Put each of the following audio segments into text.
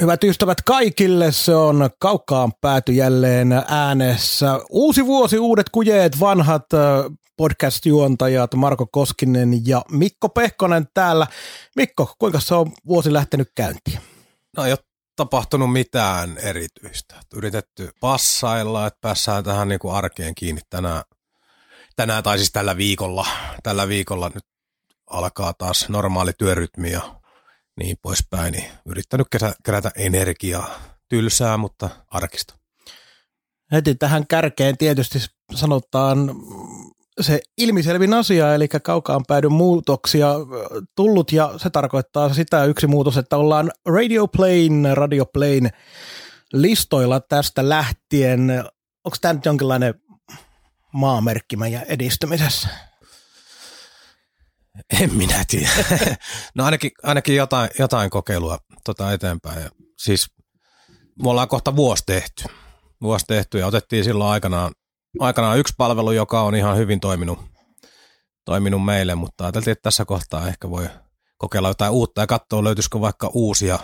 Hyvät ystävät kaikille, se on Kaukaan pääty jälleen äänessä. Uusi vuosi, uudet kujeet, vanhat äh, podcast-juontajat Marko Koskinen ja Mikko Pehkonen täällä. Mikko, kuinka se on vuosi lähtenyt käyntiin? No ei ole tapahtunut mitään erityistä. Yritetty passailla, että päässään tähän niin kuin arkeen kiinni tänään, tänään tai siis tällä viikolla. Tällä viikolla nyt alkaa taas normaali työrytmi ja niin poispäin. Niin yrittänyt kerätä energiaa. Tylsää, mutta arkista. Heti tähän kärkeen tietysti sanotaan se ilmiselvin asia, eli kaukaan päädyn muutoksia tullut, ja se tarkoittaa sitä yksi muutos, että ollaan Radio Plane, Radio Plane listoilla tästä lähtien. Onko tämä nyt jonkinlainen maamerkki meidän edistymisessä? En minä tiedä. no ainakin, ainakin jotain, jotain kokeilua tota eteenpäin. Ja siis me ollaan kohta vuosi tehty. Vuosi tehty ja otettiin silloin aikanaan aikanaan yksi palvelu, joka on ihan hyvin toiminut, toiminut meille, mutta ajateltiin, että tässä kohtaa ehkä voi kokeilla jotain uutta ja katsoa, löytyisikö vaikka uusia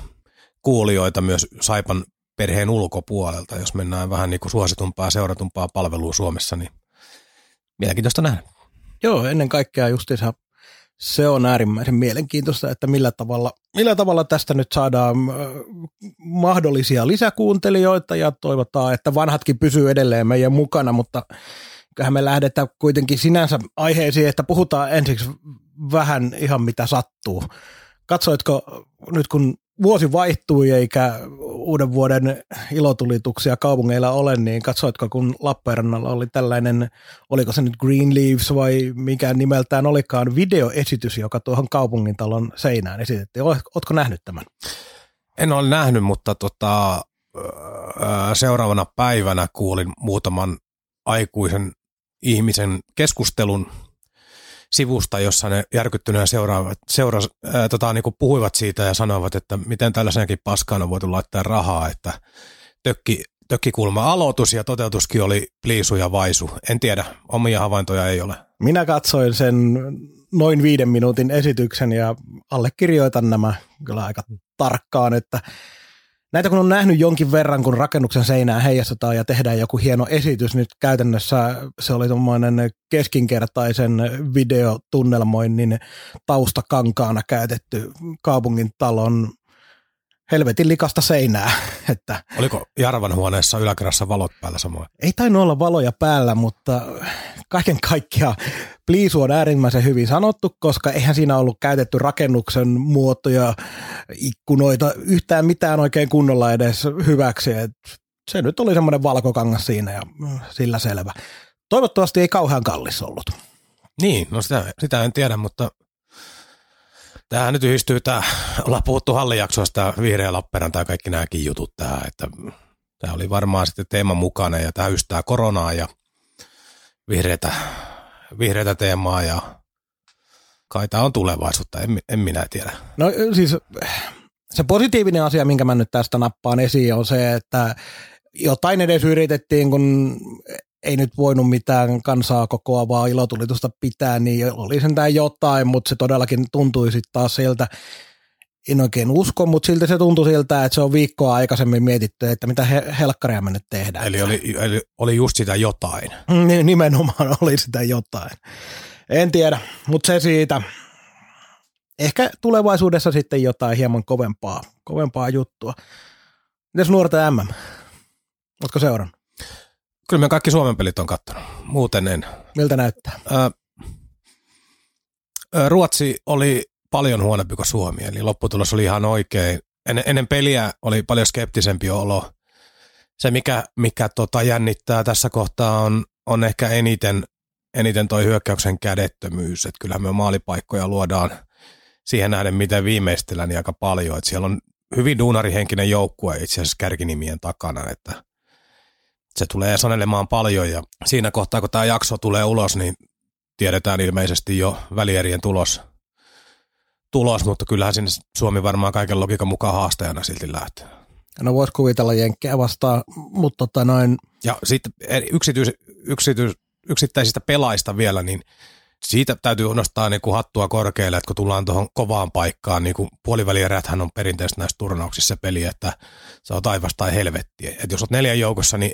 kuulijoita myös Saipan perheen ulkopuolelta, jos mennään vähän niin kuin suositumpaa, seuratumpaa palvelua Suomessa, niin mielenkiintoista nähdä. Joo, ennen kaikkea justiinsa se on äärimmäisen mielenkiintoista, että millä tavalla, millä tavalla tästä nyt saadaan mahdollisia lisäkuuntelijoita ja toivotaan, että vanhatkin pysyy edelleen meidän mukana, mutta kyllähän me lähdetään kuitenkin sinänsä aiheisiin, että puhutaan ensiksi vähän ihan mitä sattuu. Katsoitko nyt kun vuosi vaihtui eikä uuden vuoden ilotulituksia kaupungeilla ole, niin katsoitko, kun Lappeenrannalla oli tällainen, oliko se nyt Green Leaves vai mikä nimeltään olikaan, videoesitys, joka tuohon kaupungintalon seinään esitettiin. Oletko nähnyt tämän? En ole nähnyt, mutta tota, seuraavana päivänä kuulin muutaman aikuisen ihmisen keskustelun sivusta, jossa ne järkyttyneen seuraavat, seura, ää, tota, niin kuin puhuivat siitä ja sanoivat, että miten tällaisenkin paskaan on voitu laittaa rahaa, että tökki, tökkikulma aloitus ja toteutuskin oli pliisu ja vaisu. En tiedä, omia havaintoja ei ole. Minä katsoin sen noin viiden minuutin esityksen ja allekirjoitan nämä kyllä aika tarkkaan, että Näitä kun on nähnyt jonkin verran, kun rakennuksen seinää heijastetaan ja tehdään joku hieno esitys, nyt käytännössä se oli tuommoinen keskinkertaisen videotunnelmoinnin taustakankaana käytetty kaupungin talon helvetin likasta seinää. Että Oliko Jarvan huoneessa yläkerrassa valot päällä samoin? Ei tainnut olla valoja päällä, mutta kaiken kaikkiaan pliisu on äärimmäisen hyvin sanottu, koska eihän siinä ollut käytetty rakennuksen muotoja, ikkunoita, yhtään mitään oikein kunnolla edes hyväksi. Et se nyt oli semmoinen valkokangas siinä ja sillä selvä. Toivottavasti ei kauhean kallis ollut. Niin, no sitä, sitä en tiedä, mutta Tähän nyt yhdistyy tämä, ollaan puhuttu hallijaksoista, vihreä Lappeenranta ja kaikki nämäkin jutut tähän, että tämä oli varmaan sitten teema mukana ja tämä ystää koronaa ja vihreitä, vihreitä teemaa ja kai tämä on tulevaisuutta, en, en minä tiedä. No siis se positiivinen asia, minkä mä nyt tästä nappaan esiin, on se, että jotain edes yritettiin, kun ei nyt voinut mitään kansaa kokoavaa ilotulitusta pitää, niin oli sentään jotain, mutta se todellakin tuntui sitten taas siltä, en oikein usko, mutta silti se tuntui siltä, että se on viikkoa aikaisemmin mietitty, että mitä he, helkkaria me nyt tehdään. Eli oli, eli oli just sitä jotain. Nimenomaan oli sitä jotain. En tiedä, mutta se siitä. Ehkä tulevaisuudessa sitten jotain hieman kovempaa, kovempaa juttua. Mites nuorten MM? Oletko seurannut? Kyllä me kaikki Suomen pelit on kattonut, muuten en. Miltä näyttää? Ää, Ruotsi oli paljon huonompi kuin Suomi, eli lopputulos oli ihan oikein. En, ennen peliä oli paljon skeptisempi olo. Se, mikä, mikä tota jännittää tässä kohtaa, on, on ehkä eniten, eniten toi hyökkäyksen kädettömyys. Että kyllähän me maalipaikkoja luodaan siihen nähden, miten viimeistellään niin aika paljon. Että siellä on hyvin duunarihenkinen joukkue itse asiassa kärkinimien takana, että se tulee sanelemaan paljon ja siinä kohtaa, kun tämä jakso tulee ulos, niin tiedetään ilmeisesti jo välierien tulos, tulos mutta kyllähän sinne Suomi varmaan kaiken logiikan mukaan haastajana silti lähtee. No voisi kuvitella Jenkkejä vastaan, mutta tota noin... Ja sitten yksityis, yksityis, yksittäisistä pelaista vielä, niin siitä täytyy nostaa niin kuin hattua korkealle, että kun tullaan tuohon kovaan paikkaan, niin kuin puolivälieräthän on perinteisesti näissä turnauksissa peli, että se on taivas tai helvettiä. Että jos olet neljän joukossa, niin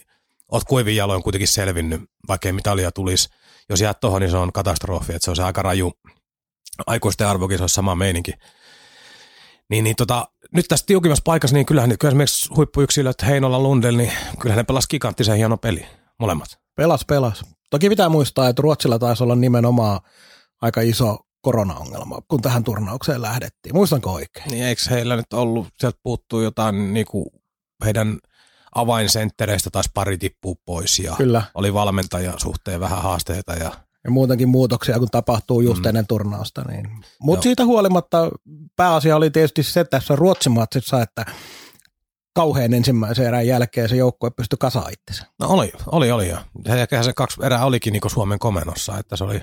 oot kuivin jaloin kuitenkin selvinnyt, vaikkei mitalia tulisi. Jos jäät tuohon, niin se on katastrofi, että se on se aika raju. Aikuisten arvokin se on sama meininki. Niin, niin tota, nyt tässä tiukimmassa paikassa, niin kyllähän kyllä esimerkiksi huippuyksilöt Heinola Lundel, niin kyllähän ne pelas giganttisen hieno peli, molemmat. Pelas, pelas. Toki pitää muistaa, että Ruotsilla taisi olla nimenomaan aika iso koronaongelma, kun tähän turnaukseen lähdettiin. Muistanko oikein? Niin eikö heillä nyt ollut, sieltä puuttuu jotain niin kuin heidän avainsenttereistä taas pari tippuu pois ja Kyllä. oli valmentaja suhteen vähän haasteita ja ja muutenkin muutoksia, kun tapahtuu just mm. ennen turnausta. Niin. Mutta siitä huolimatta pääasia oli tietysti se tässä Ruotsimatsissa, että kauhean ensimmäisen erän jälkeen se joukkue pystyi kasaan itsensä. No oli, oli, oli jo. Ja se kaksi erää olikin niin Suomen komennossa, että se oli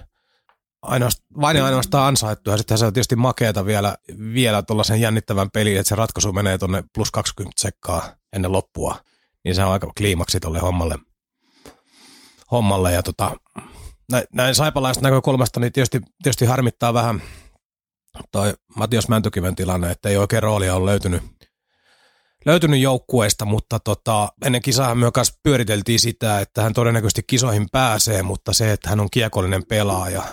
ainoastaan, vain ainoastaan ansaittu. Ja sitten se on tietysti makeeta vielä, vielä tuollaisen jännittävän peli, että se ratkaisu menee tuonne plus 20 sekkaa ennen loppua. Niin se on aika kliimaksi tuolle hommalle. hommalle. Ja tota, näin saipalaista näkökulmasta niin tietysti, tietysti harmittaa vähän toi Matias Mäntykiven tilanne, että ei oikein roolia ole löytynyt, löytynyt joukkueesta, mutta tota, ennen kisaa myös pyöriteltiin sitä, että hän todennäköisesti kisoihin pääsee, mutta se, että hän on kiekollinen pelaaja,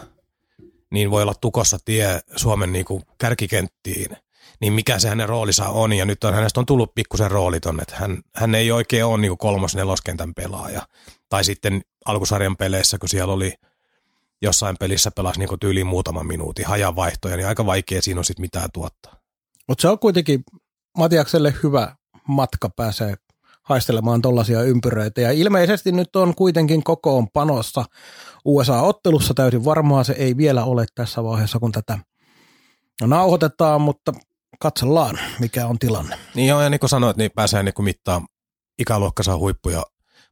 niin voi olla tukossa tie Suomen niin kuin kärkikenttiin, niin mikä se hänen roolinsa on, ja nyt on, hänestä on tullut pikkusen rooliton, että hän, hän ei oikein ole niin kolmos neloskentän pelaaja, tai sitten alkusarjan peleissä, kun siellä oli jossain pelissä pelasi niin tyyliin muutaman minuutin hajavaihtoja, niin aika vaikea siinä on sitten mitään tuottaa. Mutta se on kuitenkin Matiakselle hyvä matka pääsee haistelemaan tuollaisia ympyröitä. Ja ilmeisesti nyt on kuitenkin kokoon panossa USA-ottelussa täysin varmaa. Se ei vielä ole tässä vaiheessa, kun tätä nauhoitetaan, mutta katsellaan, mikä on tilanne. Niin joo, ja niin kuin sanoit, niin pääsee niin mittaan ikäluokkansa huippuja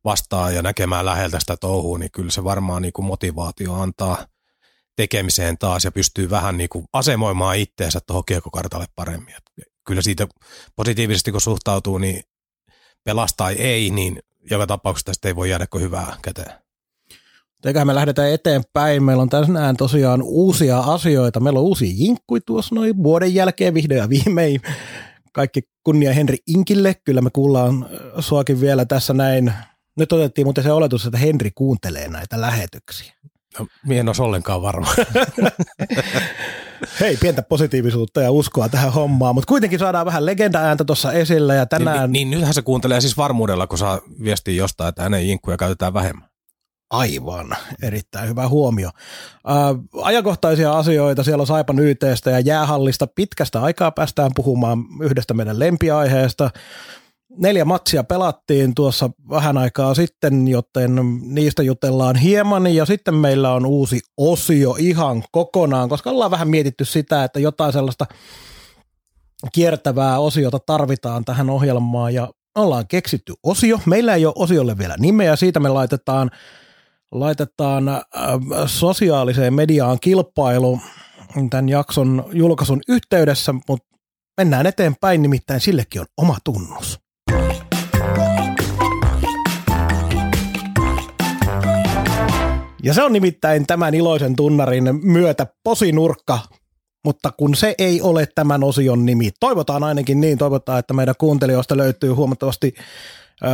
vastaan ja näkemään läheltä sitä touhua, niin kyllä se varmaan niin kuin motivaatio antaa tekemiseen taas ja pystyy vähän niin kuin asemoimaan itteensä tuohon kiekokartalle paremmin. Et kyllä siitä positiivisesti kun suhtautuu, niin pelastaa ei, niin joka tapauksessa tästä ei voi jäädä kuin hyvää käteen. Eiköhän me lähdetään eteenpäin. Meillä on tänään tosiaan uusia asioita. Meillä on uusi jinkkui tuossa noin vuoden jälkeen vihdoin ja viimein. Kaikki kunnia Henri Inkille. Kyllä me kuullaan suakin vielä tässä näin nyt otettiin muuten se oletus, että Henri kuuntelee näitä lähetyksiä. No, mie en olisi ollenkaan varma. Hei, pientä positiivisuutta ja uskoa tähän hommaan, mutta kuitenkin saadaan vähän legenda-ääntä tuossa esillä ja tänään... Niin, niin, nythän se kuuntelee siis varmuudella, kun saa viestiä jostain, että hänen jinkkuja käytetään vähemmän. Aivan, erittäin hyvä huomio. Äh, ajankohtaisia asioita, siellä on Saipan YTstä ja jäähallista pitkästä aikaa päästään puhumaan yhdestä meidän lempiaiheesta neljä matsia pelattiin tuossa vähän aikaa sitten, joten niistä jutellaan hieman ja sitten meillä on uusi osio ihan kokonaan, koska ollaan vähän mietitty sitä, että jotain sellaista kiertävää osiota tarvitaan tähän ohjelmaan ja ollaan keksitty osio. Meillä ei ole osiolle vielä nimeä, siitä me laitetaan, laitetaan äh, sosiaaliseen mediaan kilpailu tämän jakson julkaisun yhteydessä, mutta mennään eteenpäin, nimittäin sillekin on oma tunnus. Ja se on nimittäin tämän iloisen tunnarin myötä posinurkka, mutta kun se ei ole tämän osion nimi, toivotaan ainakin niin, toivotaan, että meidän kuuntelijoista löytyy huomattavasti ö,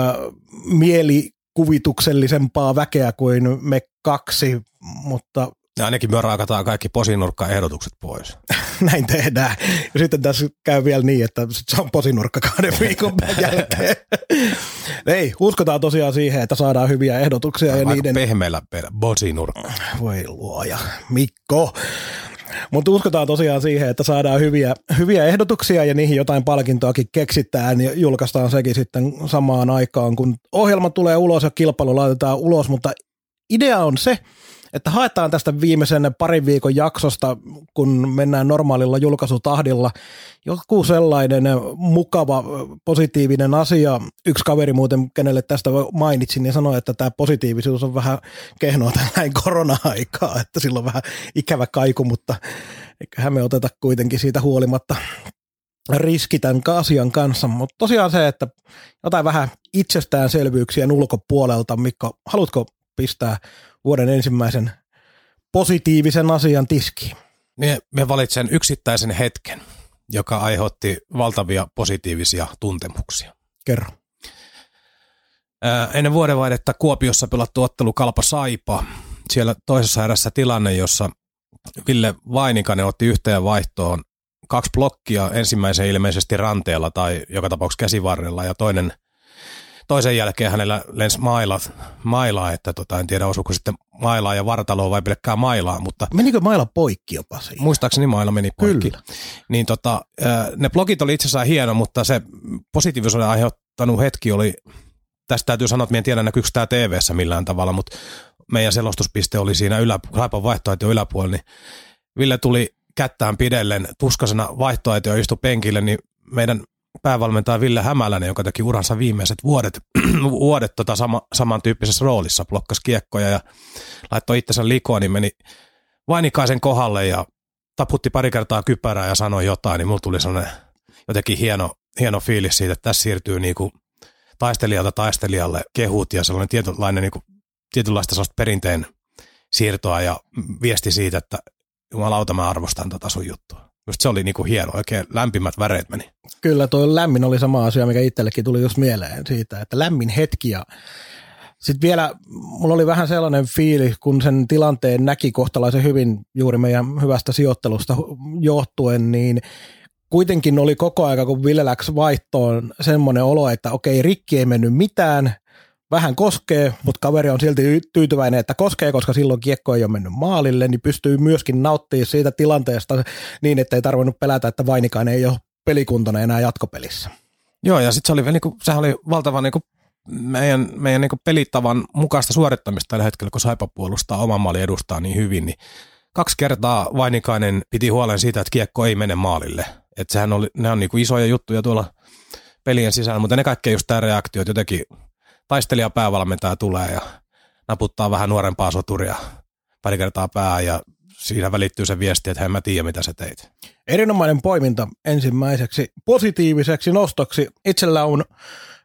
mielikuvituksellisempaa väkeä kuin me kaksi, mutta ja ainakin me raakataan kaikki posinurkka-ehdotukset pois. Näin tehdään. Ja sitten tässä käy vielä niin, että se on posinurkka kahden viikon jälkeen. Ei, uskotaan tosiaan siihen, että saadaan hyviä ehdotuksia. Ja, ja niiden... pehmeällä posinurkka. Voi luoja. Mikko. Mutta uskotaan tosiaan siihen, että saadaan hyviä, hyviä ehdotuksia ja niihin jotain palkintoakin keksitään ja julkaistaan sekin sitten samaan aikaan, kun ohjelma tulee ulos ja kilpailu laitetaan ulos, mutta idea on se, että haetaan tästä viimeisen parin viikon jaksosta, kun mennään normaalilla julkaisutahdilla, joku sellainen mukava, positiivinen asia. Yksi kaveri muuten, kenelle tästä mainitsin, niin sanoi, että tämä positiivisuus on vähän kehnoa näin korona-aikaa, että sillä on vähän ikävä kaiku, mutta eiköhän me oteta kuitenkin siitä huolimatta riski tämän asian kanssa, mutta tosiaan se, että jotain vähän itsestäänselvyyksien ulkopuolelta, Mikko, haluatko pistää vuoden ensimmäisen positiivisen asian tiskiin? Me, me valitsen yksittäisen hetken, joka aiheutti valtavia positiivisia tuntemuksia. Kerro. Ää, ennen vuodenvaihdetta Kuopiossa pelattu ottelu Kalpa Saipa. Siellä toisessa erässä tilanne, jossa Ville Vainikainen otti yhteen vaihtoon kaksi blokkia, ensimmäisen ilmeisesti ranteella tai joka tapauksessa käsivarrella ja toinen, toisen jälkeen hänellä lensi maila, mailaa, että tota, en tiedä osuuko sitten mailaa ja vartaloa vai pelkkää mailaa, mutta... Menikö maila poikki jopa siinä? Muistaakseni maila meni poikki. Kyllä. Niin tota, ne blogit oli itse asiassa hieno, mutta se positiivisuuden aiheuttanut hetki oli, tästä täytyy sanoa, että en tiedä näkyykö tämä tv millään tavalla, mutta meidän selostuspiste oli siinä ylä, vaihtoehto yläpuolella, niin Ville tuli kättään pidellen tuskasena vaihtoehtoja istui penkille, niin meidän päävalmentaja Ville Hämäläinen, joka teki uransa viimeiset vuodet, vuodet tota sama, samantyyppisessä roolissa, blokkasi kiekkoja ja laittoi itsensä likoon, niin meni Vainikaisen kohdalle ja taputti pari kertaa kypärää ja sanoi jotain, niin mulla tuli sellainen jotenkin hieno, hieno fiilis siitä, että tässä siirtyy niinku taistelijalta taistelijalle kehut ja sellainen tietynlainen niinku, tietynlaista sellaista perinteen siirtoa ja viesti siitä, että jumalauta mä arvostan tota sun juttua. Just se oli niinku hieno, oikein lämpimät väreet meni. Kyllä, tuo lämmin oli sama asia, mikä itsellekin tuli just mieleen siitä, että lämmin hetki ja sitten vielä mulla oli vähän sellainen fiili, kun sen tilanteen näki kohtalaisen hyvin juuri meidän hyvästä sijoittelusta johtuen, niin kuitenkin oli koko aika, kun Ville läks vaihtoon, semmoinen olo, että okei, rikki ei mennyt mitään, vähän koskee, mutta kaveri on silti tyytyväinen, että koskee, koska silloin kiekko ei ole mennyt maalille, niin pystyy myöskin nauttimaan siitä tilanteesta niin, että ei tarvinnut pelätä, että Vainikainen ei ole pelikuntona enää jatkopelissä. Joo, ja sitten se oli, niinku, sehän oli valtava niinku meidän, meidän niinku pelitavan mukaista suorittamista tällä hetkellä, kun Saipa puolustaa oman maalin edustaa niin hyvin, niin kaksi kertaa Vainikainen piti huolen siitä, että kiekko ei mene maalille. Että sehän oli, ne on niinku isoja juttuja tuolla pelien sisällä, mutta ne kaikki just tämä reaktio, että jotenkin taistelija päävalmentaja tulee ja naputtaa vähän nuorempaa soturia pari kertaa pää ja siinä välittyy se viesti, että en mä tiedä, mitä sä teit. Erinomainen poiminta ensimmäiseksi positiiviseksi nostoksi. Itsellä on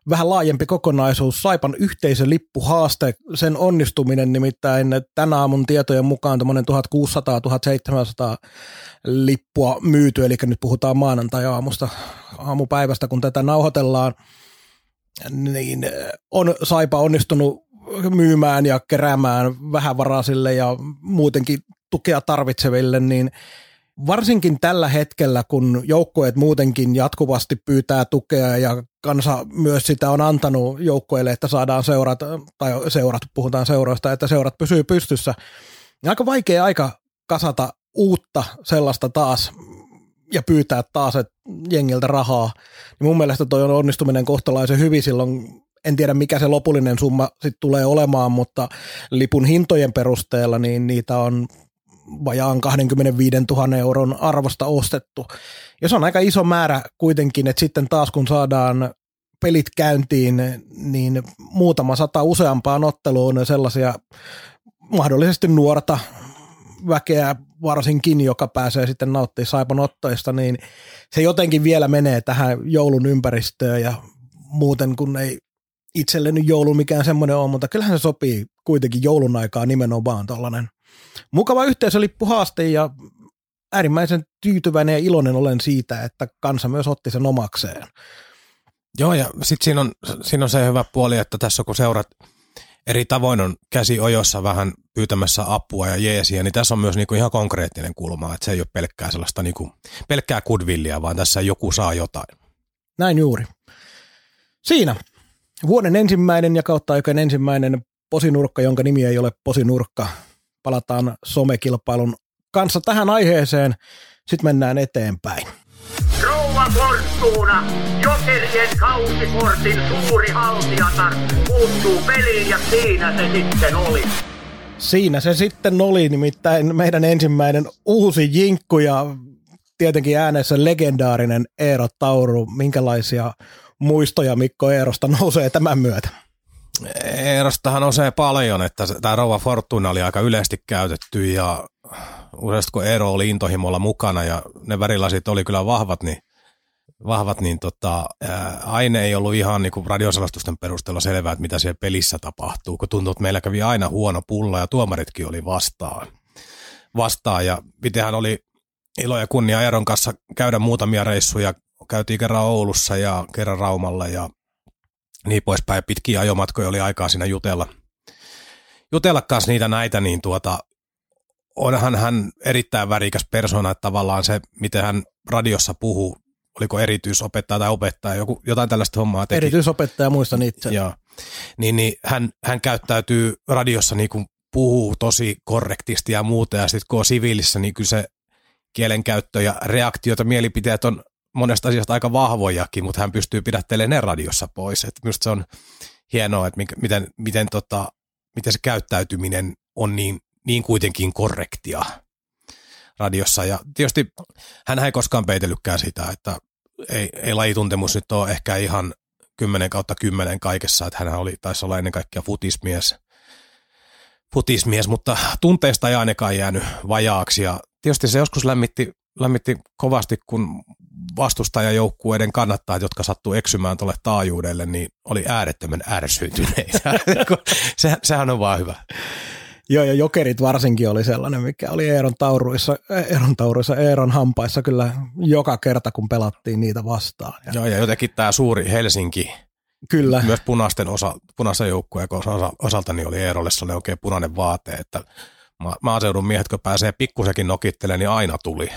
vähän laajempi kokonaisuus. Saipan yhteisölippuhaaste, sen onnistuminen nimittäin tänä aamun tietojen mukaan tuommoinen 1600-1700 lippua myyty, eli nyt puhutaan maanantai-aamusta, aamupäivästä, kun tätä nauhoitellaan – niin on Saipa onnistunut myymään ja keräämään vähävaraisille ja muutenkin tukea tarvitseville, niin varsinkin tällä hetkellä, kun joukkueet muutenkin jatkuvasti pyytää tukea ja kansa myös sitä on antanut joukkueille, että saadaan seurat, tai seurat, puhutaan seuroista, että seurat pysyy pystyssä, niin aika vaikea aika kasata uutta sellaista taas, ja pyytää taas et jengiltä rahaa. Niin mun mielestä toi on onnistuminen kohtalaisen hyvin silloin, en tiedä mikä se lopullinen summa sitten tulee olemaan, mutta lipun hintojen perusteella niin niitä on vajaan 25 000 euron arvosta ostettu. Ja se on aika iso määrä kuitenkin, että sitten taas kun saadaan pelit käyntiin, niin muutama sata useampaan otteluun sellaisia mahdollisesti nuorta väkeä varsinkin, joka pääsee sitten nauttimaan Saipan ottoista, niin se jotenkin vielä menee tähän joulun ympäristöön ja muuten kun ei itselleni joulu mikään semmoinen on, mutta kyllähän se sopii kuitenkin joulun aikaa nimenomaan tuollainen mukava yhteisölippuhaaste ja äärimmäisen tyytyväinen ja iloinen olen siitä, että kansa myös otti sen omakseen. Joo, ja sitten siinä on, siinä on se hyvä puoli, että tässä kun seurat eri tavoin on käsi ojossa vähän pyytämässä apua ja jeesiä, niin tässä on myös niinku ihan konkreettinen kulma, että se ei ole pelkkää sellaista niinku, pelkkää kudvillia, vaan tässä joku saa jotain. Näin juuri. Siinä vuoden ensimmäinen ja kautta aikojen ensimmäinen posinurkka, jonka nimi ei ole posinurkka. Palataan somekilpailun kanssa tähän aiheeseen. Sitten mennään eteenpäin. Rouva Fortuna, Jokerien kausikortin suuri haltijatar, puuttuu peliin ja siinä se sitten oli. Siinä se sitten oli, nimittäin meidän ensimmäinen uusi jinkku ja tietenkin äänessä legendaarinen Eero Tauru. Minkälaisia muistoja Mikko Eerosta nousee tämän myötä? Eerostahan nousee paljon, että tämä Rova Fortuna oli aika yleisesti käytetty ja useasti kun Eero oli intohimolla mukana ja ne värilasit oli kyllä vahvat, niin vahvat, niin tota, ää, aine ei ollut ihan niin radiosalastusten perusteella selvää, että mitä siellä pelissä tapahtuu, kun tuntuu, että meillä kävi aina huono pulla ja tuomaritkin oli vastaan. vastaan ja mitenhän oli ilo ja kunnia Eeron kanssa käydä muutamia reissuja. Käytiin kerran Oulussa ja kerran Raumalla ja niin poispäin. Pitkiä ajomatkoja oli aikaa siinä jutella. Jutella kanssa niitä näitä, niin tuota, onhan hän erittäin värikäs persona, että tavallaan se, miten hän radiossa puhuu, oliko erityisopettaja tai opettaja, joku, jotain tällaista hommaa teki. Erityisopettaja, muistan itse. Joo. Niin, niin hän, hän käyttäytyy radiossa niin kuin puhuu tosi korrektisti ja muuta, ja sitten kun on siviilissä, niin kyllä se kielenkäyttö ja reaktiota, mielipiteet on monesta asiasta aika vahvojakin, mutta hän pystyy pidättelemään ne radiossa pois. Et minusta se on hienoa, että miten, miten, tota, miten se käyttäytyminen on niin, niin kuitenkin korrektia radiossa. Ja tietysti hän ei koskaan peitellytkään sitä, että ei, ei lajituntemus nyt ole ehkä ihan 10 kautta 10 kaikessa, että hän oli, taisi olla ennen kaikkea futismies, futismies, mutta tunteista ei ainakaan jäänyt vajaaksi ja tietysti se joskus lämmitti, lämmitti kovasti, kun vastustajajoukkueiden kannattajat, jotka sattuu eksymään tuolle taajuudelle, niin oli äärettömän ärsyyntyneitä. se, sehän on vaan hyvä. Joo, ja jokerit varsinkin oli sellainen, mikä oli Eeron tauruissa, Eeron tauruissa, Eeron hampaissa kyllä joka kerta, kun pelattiin niitä vastaan. Ja Joo, ja jotenkin tämä suuri Helsinki, Kyllä. Myös punaisten osa, punaisen joukkueen osa, osalta niin oli Eerolle sellainen oikein punainen vaate, että ma- maaseudun miehet, kun pääsee pikkusekin nokittelemaan, niin aina tuli.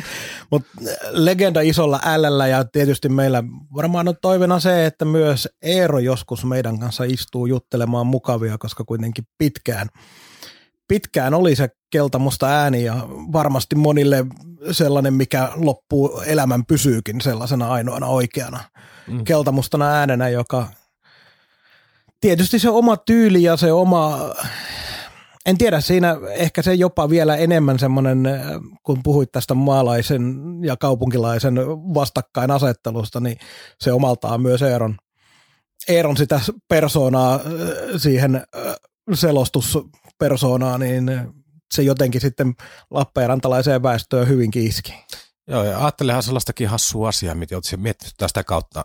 Mutta legenda isolla älällä ja tietysti meillä varmaan on toivena se, että myös Eero joskus meidän kanssa istuu juttelemaan mukavia, koska kuitenkin pitkään, pitkään oli se keltamusta ääni ja varmasti monille sellainen, mikä loppuu elämän pysyykin sellaisena ainoana oikeana mm. keltamustana äänenä, joka tietysti se oma tyyli ja se oma en tiedä, siinä ehkä se jopa vielä enemmän semmoinen, äh, kun puhuit tästä maalaisen ja kaupunkilaisen vastakkainasettelusta, niin se omaltaan myös Eeron, Eeron sitä persoonaa äh, siihen äh, selostuspersoonaa, niin se jotenkin sitten Lappeenrantalaiseen väestöön hyvinkin iski. Joo, ja ajattelehan sellaistakin hassua asiaa, mitä olet miettinyt tästä kautta,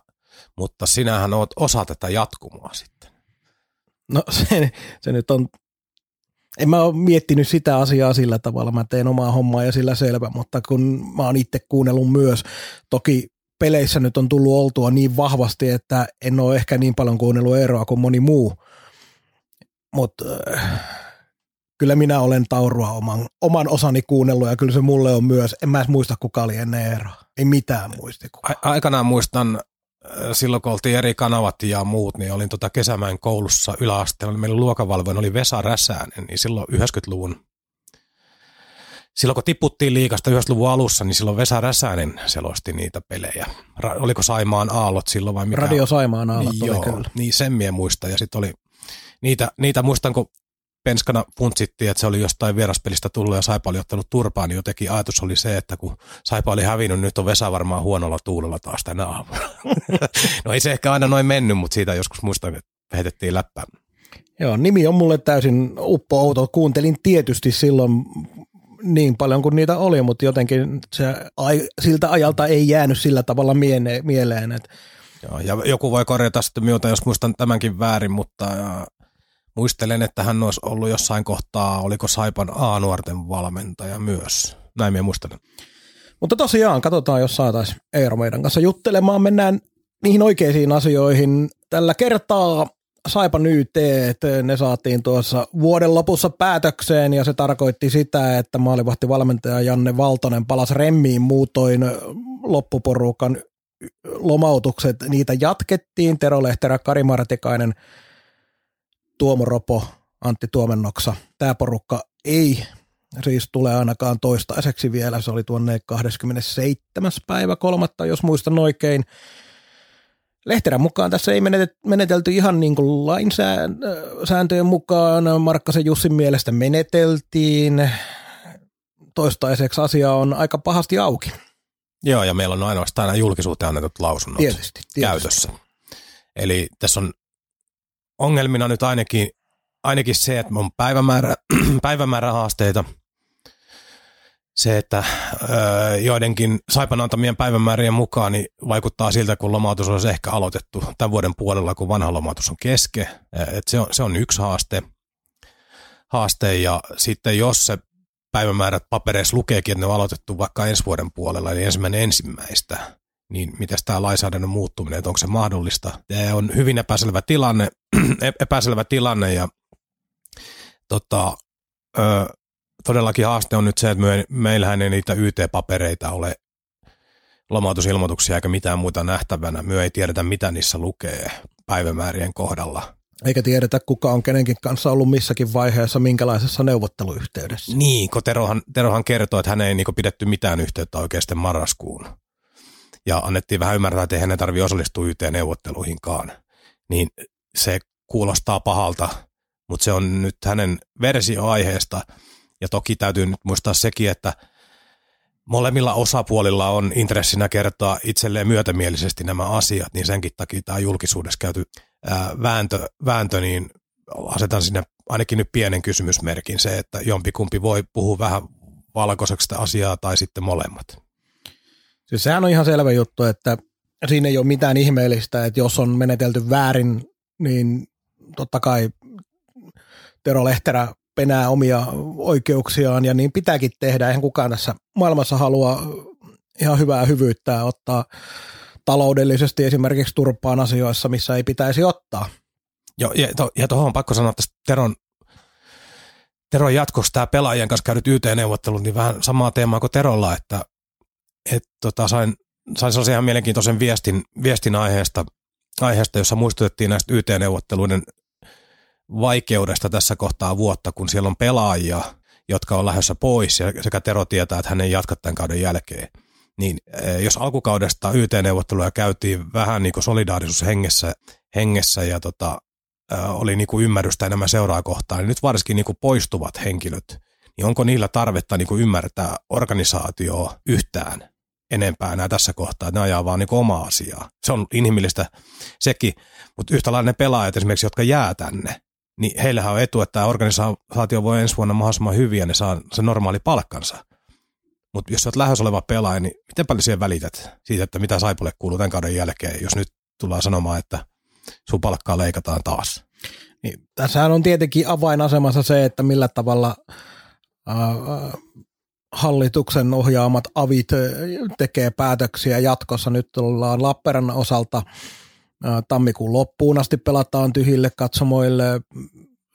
mutta sinähän oot osa tätä jatkumoa sitten. No se, se nyt on en mä ole miettinyt sitä asiaa sillä tavalla, mä teen omaa hommaa ja sillä selvä, mutta kun mä oon itse kuunnellut myös, toki peleissä nyt on tullut oltua niin vahvasti, että en ole ehkä niin paljon kuunnellut eroa kuin moni muu, mutta äh, kyllä minä olen Taurua oman, oman osani kuunnellut ja kyllä se mulle on myös, en mä edes muista kuka oli ennen eroa, ei mitään muisti. A- aikanaan muistan silloin kun oltiin eri kanavat ja muut, niin olin tota kesämäen koulussa yläasteella, meillä luokavalvoin oli Vesa Räsänen, niin silloin 90-luvun Silloin kun tiputtiin liikasta 90-luvun alussa, niin silloin Vesa Räsänen selosti niitä pelejä. Ra- oliko Saimaan aallot silloin vai mikä? Radio Saimaan aallot niin, oli joo, kyllä. Niin sen mie muista. Ja sitten oli niitä, niitä muistan, kun penskana funtsittiin, että se oli jostain vieraspelistä tullut ja Saipa oli ottanut turpaan, niin jotenkin ajatus oli se, että kun Saipa oli hävinnyt, nyt on Vesa varmaan huonolla tuulella taas tänä aamuna. no ei se ehkä aina noin mennyt, mutta siitä joskus muistan, että heitettiin läppää. Joo, nimi on mulle täysin uppo outo. Kuuntelin tietysti silloin niin paljon kuin niitä oli, mutta jotenkin se, siltä ajalta ei jäänyt sillä tavalla mieleen. Että Joo, ja joku voi korjata sitten minulta, jos muistan tämänkin väärin, mutta Muistelen, että hän olisi ollut jossain kohtaa, oliko Saipan A-nuorten valmentaja myös. Näin minä muistelen. Mutta tosiaan, katsotaan, jos saataisiin Eero meidän kanssa juttelemaan. Mennään niihin oikeisiin asioihin. Tällä kertaa Saipan YT, ne saatiin tuossa vuoden lopussa päätökseen ja se tarkoitti sitä, että maalivahti valmentaja Janne Valtonen palasi remmiin muutoin loppuporukan lomautukset, niitä jatkettiin. Tero Lehterä, Kari Martikainen – Tuomo Ropo, Antti Tuomennoksa. Tämä porukka ei siis tule ainakaan toistaiseksi vielä. Se oli tuonne 27. päivä kolmatta, jos muistan oikein. Lehterän mukaan tässä ei menetelty ihan niin kuin lainsääntöjen mukaan. Markkasen Jussin mielestä meneteltiin. Toistaiseksi asia on aika pahasti auki. Joo, ja meillä on ainoastaan nämä julkisuuteen annetut lausunnot tietysti, tietysti. käytössä. Eli tässä on ongelmina nyt ainakin, ainakin se, että on päivämäärä, päivämäärähaasteita – se, että öö, joidenkin Saipan antamien päivämäärien mukaan niin vaikuttaa siltä, kun lomautus olisi ehkä aloitettu tämän vuoden puolella, kun vanha lomautus on keske. Et se, on, se on yksi haaste. haaste. Ja sitten jos se päivämäärät papereissa lukeekin, että ne on aloitettu vaikka ensi vuoden puolella, eli ensimmäinen ensimmäistä, niin miten tämä lainsäädännön muuttuminen, että onko se mahdollista. Tämä on hyvin epäselvä tilanne, epäselvä tilanne ja tota, öö, todellakin haaste on nyt se, että me, meillähän ei niitä YT-papereita ole lomautusilmoituksia eikä mitään muuta nähtävänä. Me ei tiedetä, mitä niissä lukee päivämäärien kohdalla. Eikä tiedetä, kuka on kenenkin kanssa ollut missäkin vaiheessa, minkälaisessa neuvotteluyhteydessä. Niin, kun Terohan, Terohan kertoi, että hän ei niin pidetty mitään yhteyttä oikeasti marraskuun. Ja annettiin vähän ymmärtää, että ei hänen tarvitse osallistua YT-neuvotteluihinkaan. Niin se kuulostaa pahalta, mutta se on nyt hänen versio aiheesta – ja toki täytyy nyt muistaa sekin, että molemmilla osapuolilla on intressinä kertoa itselleen myötämielisesti nämä asiat, niin senkin takia tämä julkisuudessa käyty ää, vääntö, vääntö, niin asetan sinne ainakin nyt pienen kysymysmerkin se, että jompikumpi voi puhua vähän valkoiseksi asiaa tai sitten molemmat. Siis sehän on ihan selvä juttu, että siinä ei ole mitään ihmeellistä, että jos on menetelty väärin, niin totta kai Tero Lehterä penää omia oikeuksiaan ja niin pitääkin tehdä. Eihän kukaan tässä maailmassa halua ihan hyvää hyvyyttä ottaa taloudellisesti esimerkiksi turpaan asioissa, missä ei pitäisi ottaa. Joo, ja, to, ja tuohon on pakko sanoa tästä Teron, Teron jatkossa tämä pelaajien kanssa käydyt YT-neuvottelut, niin vähän samaa teemaa kuin Terolla, että et, tota, sain, sain sellaisen ihan mielenkiintoisen viestin, viestin aiheesta, aiheesta, jossa muistutettiin näistä YT-neuvotteluiden vaikeudesta tässä kohtaa vuotta, kun siellä on pelaajia, jotka on lähdössä pois ja sekä Tero tietää, että hän ei jatka tämän kauden jälkeen. Niin eh, jos alkukaudesta YT-neuvotteluja käytiin vähän niin kuin solidaarisuushengessä hengessä ja tota, eh, oli niin kuin ymmärrystä enemmän seuraa kohtaan, niin nyt varsinkin niin kuin poistuvat henkilöt, niin onko niillä tarvetta niin kuin ymmärtää organisaatioa yhtään enempää enää tässä kohtaa, että ne ajaa vaan niin omaa asiaa. Se on inhimillistä sekin, mutta yhtä lailla ne pelaajat esimerkiksi, jotka jää tänne, niin heillähän on etu, että tämä organisaatio voi ensi vuonna mahdollisimman hyvin ja ne saa se normaali palkkansa. Mutta jos olet lähes oleva pelaaja, niin miten paljon siihen välität siitä, että mitä Saipulle kuuluu tämän kauden jälkeen, jos nyt tullaan sanomaan, että sun palkkaa leikataan taas? Niin, tässähän on tietenkin avainasemassa se, että millä tavalla äh, hallituksen ohjaamat avit tekee päätöksiä jatkossa. Nyt ollaan Lappeenrannan osalta – tammikuun loppuun asti pelataan tyhjille katsomoille.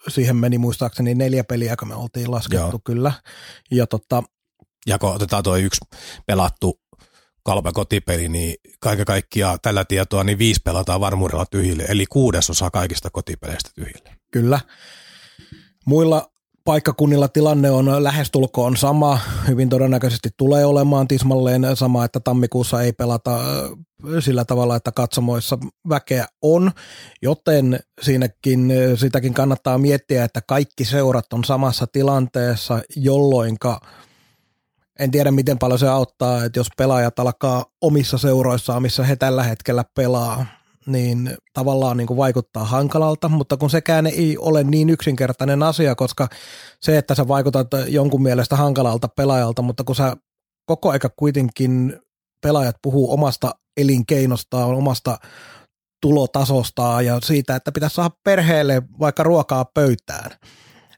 Siihen meni muistaakseni neljä peliä, kun me oltiin laskettu Joo. kyllä. Ja, tota, ja kun otetaan tuo yksi pelattu kalpa kotipeli, niin kaiken kaikkiaan tällä tietoa niin viisi pelataan varmuudella tyhjille, eli kuudesosa kaikista kotipeleistä tyhjille. Kyllä. Muilla paikkakunnilla tilanne on lähestulkoon sama. Hyvin todennäköisesti tulee olemaan tismalleen sama, että tammikuussa ei pelata sillä tavalla, että katsomoissa väkeä on, joten siinäkin sitäkin kannattaa miettiä, että kaikki seurat on samassa tilanteessa, jolloinka en tiedä miten paljon se auttaa, että jos pelaajat alkaa omissa seuroissaan, missä he tällä hetkellä pelaa, niin tavallaan niin kuin vaikuttaa hankalalta, mutta kun sekään ei ole niin yksinkertainen asia, koska se, että sä vaikutat jonkun mielestä hankalalta pelaajalta, mutta kun sä koko aika kuitenkin pelaajat puhuu omasta elinkeinostaan, omasta tulotasostaan ja siitä, että pitäisi saada perheelle vaikka ruokaa pöytään,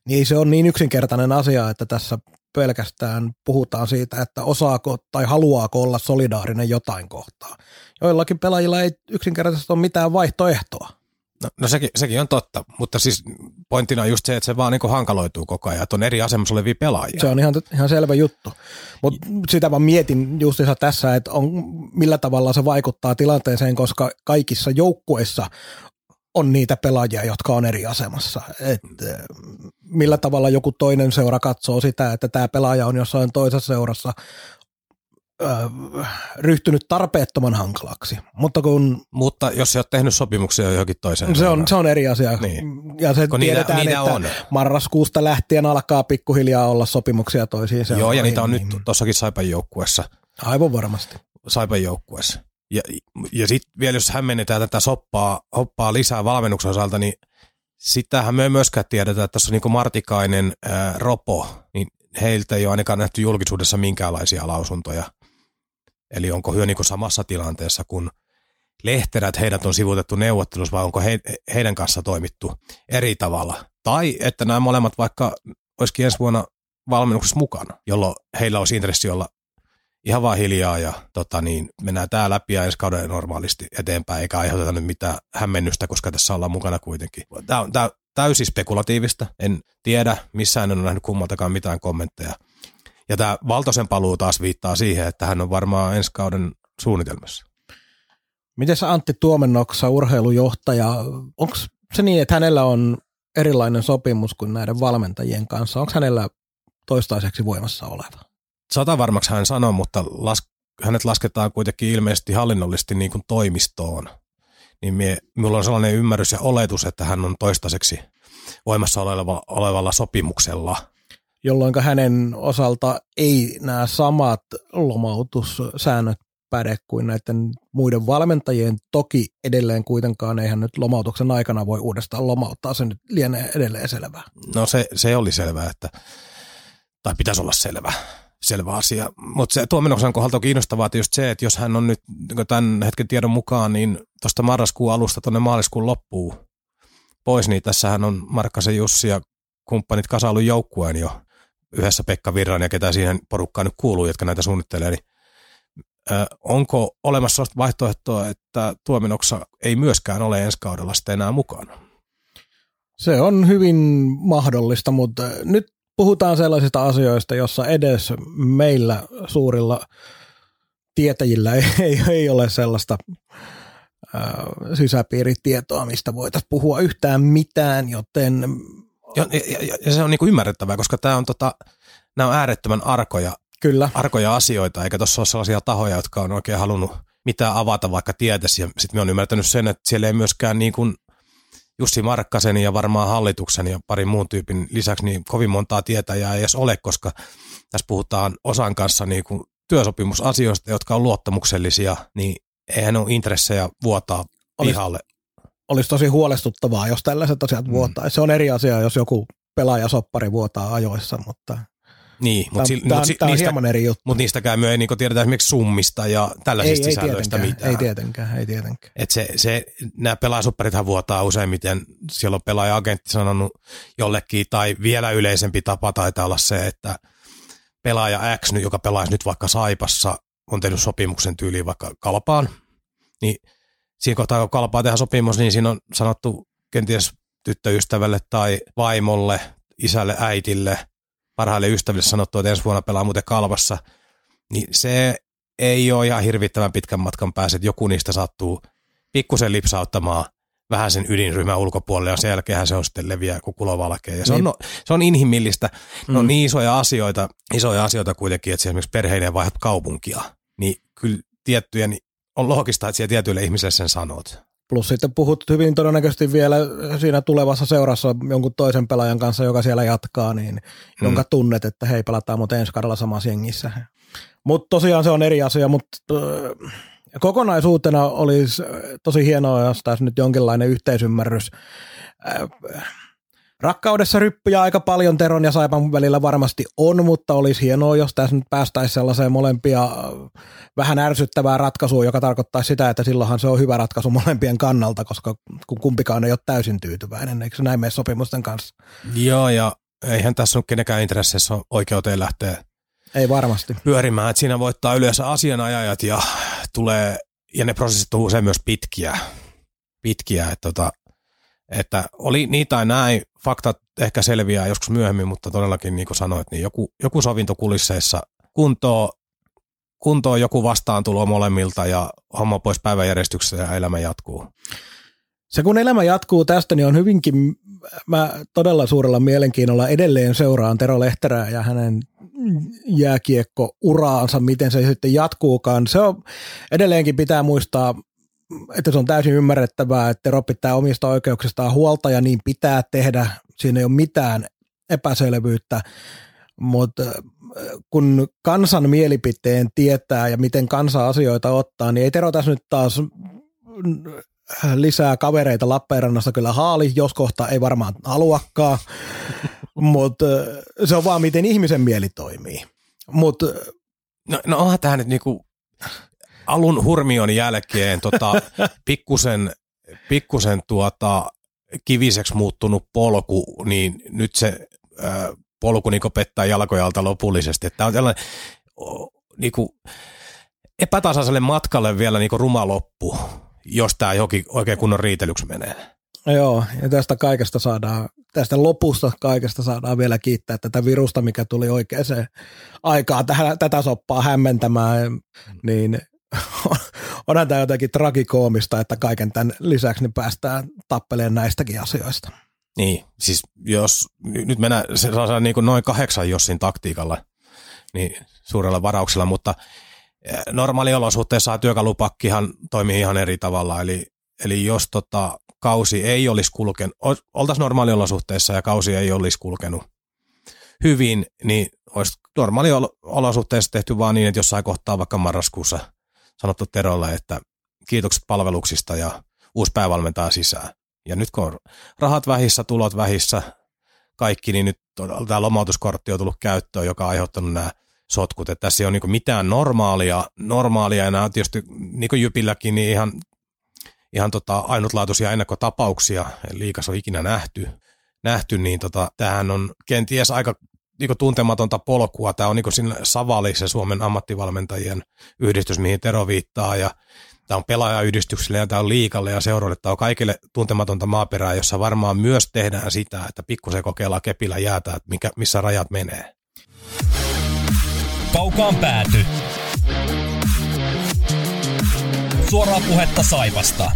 niin se on niin yksinkertainen asia, että tässä pelkästään puhutaan siitä, että osaako tai haluaako olla solidaarinen jotain kohtaa. Joillakin pelaajilla ei yksinkertaisesti ole mitään vaihtoehtoa. No, no sekin, sekin on totta, mutta siis pointtina on just se, että se vaan niin hankaloituu koko ajan, että on eri asemassa olevia pelaajia. Se on ihan, ihan selvä juttu. Mutta sitä mä mietin justiinsa tässä, että on, millä tavalla se vaikuttaa tilanteeseen, koska kaikissa joukkueissa on niitä pelaajia, jotka on eri asemassa. Et, millä tavalla joku toinen seura katsoo sitä, että tämä pelaaja on jossain toisessa seurassa äh, ryhtynyt tarpeettoman hankalaksi. Mutta kun Mutta jos sä oot tehnyt sopimuksia johonkin toiseen. se on, se on eri asia. Niin. Ja se Kun niitä- tiedetään, niitä että on. marraskuusta lähtien alkaa pikkuhiljaa olla sopimuksia toisiin. Se Joo, ja niitä on niin, nyt tossakin Saipan joukkuessa. Aivan varmasti. Saipan joukkueessa. Ja, ja sitten vielä jos hämmennetään tätä soppaa, hoppaa lisää valmennuksen osalta, niin sitähän me ei myöskään tiedetä, että tässä on niin Martikainen, ää, Ropo, niin heiltä ei ole ainakaan nähty julkisuudessa minkäänlaisia lausuntoja. Eli onko hyö niin samassa tilanteessa, kun Lehterät heidät on sivuutettu neuvottelussa vai onko he, heidän kanssa toimittu eri tavalla? Tai että nämä molemmat vaikka olisikin ensi vuonna valmennuksessa mukana, jolloin heillä olisi intressi olla ihan vaan hiljaa ja tota niin, mennään tää läpi ja ensi kauden normaalisti eteenpäin, eikä aiheuteta nyt mitään hämmennystä, koska tässä ollaan mukana kuitenkin. Tämä on tää, täysin spekulatiivista. En tiedä, missään en ole nähnyt kummaltakaan mitään kommentteja. Ja tämä Valtosen paluu taas viittaa siihen, että hän on varmaan ensi kauden suunnitelmassa. Miten sä Antti Tuomennoksa, urheilujohtaja, onko se niin, että hänellä on erilainen sopimus kuin näiden valmentajien kanssa? Onko hänellä toistaiseksi voimassa oleva? Sata varmaksi hän sanoo, mutta las, hänet lasketaan kuitenkin ilmeisesti hallinnollisesti niin kuin toimistoon. Niin mie, minulla on sellainen ymmärrys ja oletus, että hän on toistaiseksi voimassa oleva, olevalla sopimuksella. Jolloin hänen osalta ei nämä samat lomautussäännöt päde kuin näiden muiden valmentajien. Toki edelleen kuitenkaan eihän nyt lomautuksen aikana voi uudestaan lomauttaa, se nyt lienee edelleen selvää. No se, se oli selvää, että, tai pitäisi olla selvä, selvä asia. Mutta se tuomennoksen kohdalta on kiinnostavaa tietysti se, että jos hän on nyt niin tämän hetken tiedon mukaan, niin tuosta marraskuun alusta tuonne maaliskuun loppuun pois, niin tässähän on Markkasen Jussi ja kumppanit kasailu joukkueen jo yhdessä Pekka Virran ja ketä siihen porukkaan nyt kuuluu, jotka näitä suunnittelee, niin onko olemassa vaihtoehtoa, että Tuominoksa ei myöskään ole ensi kaudella sitten enää mukana? Se on hyvin mahdollista, mutta nyt puhutaan sellaisista asioista, jossa edes meillä suurilla tietäjillä ei, ei, ei ole sellaista sisäpiiritietoa, mistä voitaisiin puhua yhtään mitään, joten Ja, ja, ja, se on niinku ymmärrettävää, koska tämä on tota, nämä on äärettömän arkoja, kyllä, arkoja asioita, eikä tuossa ole sellaisia tahoja, jotka on oikein halunnut mitään avata, vaikka tietäisi. Ja sitten me on ymmärtänyt sen, että siellä ei myöskään niin kuin Jussi Markkasen ja varmaan hallituksen ja parin muun tyypin lisäksi niin kovin montaa tietäjää ei edes ole, koska tässä puhutaan osan kanssa niin kuin työsopimusasioista, jotka on luottamuksellisia, niin eihän ole intressejä vuotaa Olis- pihalle. Olisi tosi huolestuttavaa, jos tällaiset asiat Mm. vuotaa. Se on eri asia, jos joku pelaaja soppari vuotaa ajoissa, mutta Niin, mutta on- tää on hieman eri juttu. mut niistäkään me ei niinku tiedetä esimerkiksi summista ja Ei, tällaisista ei sisällöistä tietenkään, mitään. ei tietenkään, ei tietenkään. Et se, se, nämä pelaajasupparithan vuotaa useimmiten, siellä on pelaaja-agentti sanonut jollekin, tai vielä yleisempi tapa taitaa olla se, että pelaaja X, joka pelaisi nyt vaikka Saipassa, on tehnyt sopimuksen tyyliin vaikka Kalpaan, niin siinä kohtaa, kun Kalpaa tehdään sopimus, niin siinä on sanottu kenties tyttöystävälle tai vaimolle, isälle, äitille, parhaille ystäville sanottu, että ensi vuonna pelaa muuten Kalvassa, niin se ei ole ihan hirvittävän pitkän matkan päässä, että joku niistä sattuu pikkusen lipsauttamaan vähän sen ydinryhmän ulkopuolelle ja sen jälkeenhän se on sitten leviää kuin kulovalkea. Ja se on, Niin. no, se on inhimillistä. On Mm. niin isoja asioita, isoja asioita kuitenkin, että esimerkiksi perheinen vaihdat kaupunkia. Niin kyllä tiettyjä, niin on loogista, että siellä tietyille ihmisille sen sanot. Plus sitten puhut hyvin todennäköisesti vielä siinä tulevassa seurassa jonkun toisen pelaajan kanssa, joka siellä jatkaa, niin Hmm. jonka tunnet, että hei, pelataan muuten ensi kaudella samassa jengissä. Mutta tosiaan se on eri asia, mutta äh, kokonaisuutena olisi tosi hienoa, jos tässä nyt jonkinlainen yhteisymmärrys. Äh, Rakkaudessa ryppyjä aika paljon Teron ja Saipan välillä varmasti on, mutta olisi hienoa, jos tässä nyt päästäisiin sellaiseen molempia äh, vähän ärsyttävää ratkaisua, joka tarkoittaa sitä, että silloinhan se on hyvä ratkaisu molempien kannalta, koska kun kumpikaan ei ole täysin tyytyväinen, eikö se näin mene sopimusten kanssa? Joo, ja eihän tässä ole kenenkään intresseissä ole oikeuteen lähteä Ei varmasti. pyörimään, että siinä voittaa yleensä asianajajat ja tulee, ja ne prosessit on usein myös pitkiä, pitkiä että, tota, että oli niin tai näin, faktat ehkä selviää joskus myöhemmin, mutta todellakin niin kuin sanoit, niin joku, joku sovinto kulisseissa kuntoon, kuntoon joku vastaantulo molemmilta ja homma pois päiväjärjestyksestä ja elämä jatkuu. Se kun elämä jatkuu tästä, niin on hyvinkin, mä todella suurella mielenkiinnolla edelleen seuraan Tero Lehterää ja hänen jääkiekko-uraansa, miten se sitten jatkuukaan. Se on, edelleenkin pitää muistaa, että se on täysin ymmärrettävää, että Tero pitää omista oikeuksistaan huolta ja niin pitää tehdä. Siinä ei ole mitään epäselvyyttä, mutta kun kansan mielipiteen tietää ja miten kansa asioita ottaa, niin ei Tero tässä nyt taas lisää kavereita Lappeenrannassa kyllä haali, jos kohta ei varmaan haluakaan, mutta se on vaan miten ihmisen mieli toimii. Mut, no, no onhan tämä nyt niinku alun hurmion jälkeen tota, pikkusen, pikkusen tuota, kiviseksi muuttunut polku, niin nyt se ö, polku niin pettää jalkojalta lopullisesti. Tämä on tällainen niin kuin, epätasaiselle matkalle vielä niin ruma loppu jos tämä jokin oikein kunnon riitelyksi menee. Joo, ja tästä kaikesta saadaan, tästä lopusta kaikesta saadaan vielä kiittää tätä virusta, mikä tuli oikeaan aikaan tähän, tätä soppaa hämmentämään, niin onhan tämä jotenkin tragikoomista, että kaiken tämän lisäksi niin päästään tappelemaan näistäkin asioista. Niin, siis jos nyt mennään, se saa niin kuin noin kahdeksan jossin taktiikalla, niin suurella varauksella, mutta – normaaliolosuhteissa työkalupakkihan toimii ihan eri tavalla, eli, eli jos tota, kausi ei olisi kulkenut, oltaisiin normaaliolosuhteissa ja kausi ei olisi kulkenut hyvin, niin olisi normaaliolosuhteissa tehty vaan niin, että jossain kohtaa vaikka marraskuussa sanottu Terolle, että kiitokset palveluksista ja uusi päävalmentaja sisään. Ja nyt kun on rahat vähissä, tulot vähissä, kaikki, niin nyt tämä lomautuskortti on tullut käyttöön, joka on aiheuttanut nämä sotkut, että tässä ei ole niin mitään normaalia, normaalia on tietysti niin kuin Jypilläkin niin ihan, ihan tota ainutlaatuisia ennakkotapauksia, liikas on ikinä nähty, nähty niin tota, tämähän on kenties aika niin tuntematonta polkua. Tämä on niin siinä Savali, se Suomen ammattivalmentajien yhdistys, mihin Tero viittaa, ja tämä on pelaajayhdistyksille ja tämä on liikalle ja seuroille. Tämä on kaikille tuntematonta maaperää, jossa varmaan myös tehdään sitä, että pikkusen kokeillaan kepillä jäätä, että mikä, missä rajat menee. Kaukaan pääty. Suoraa puhetta Saivasta.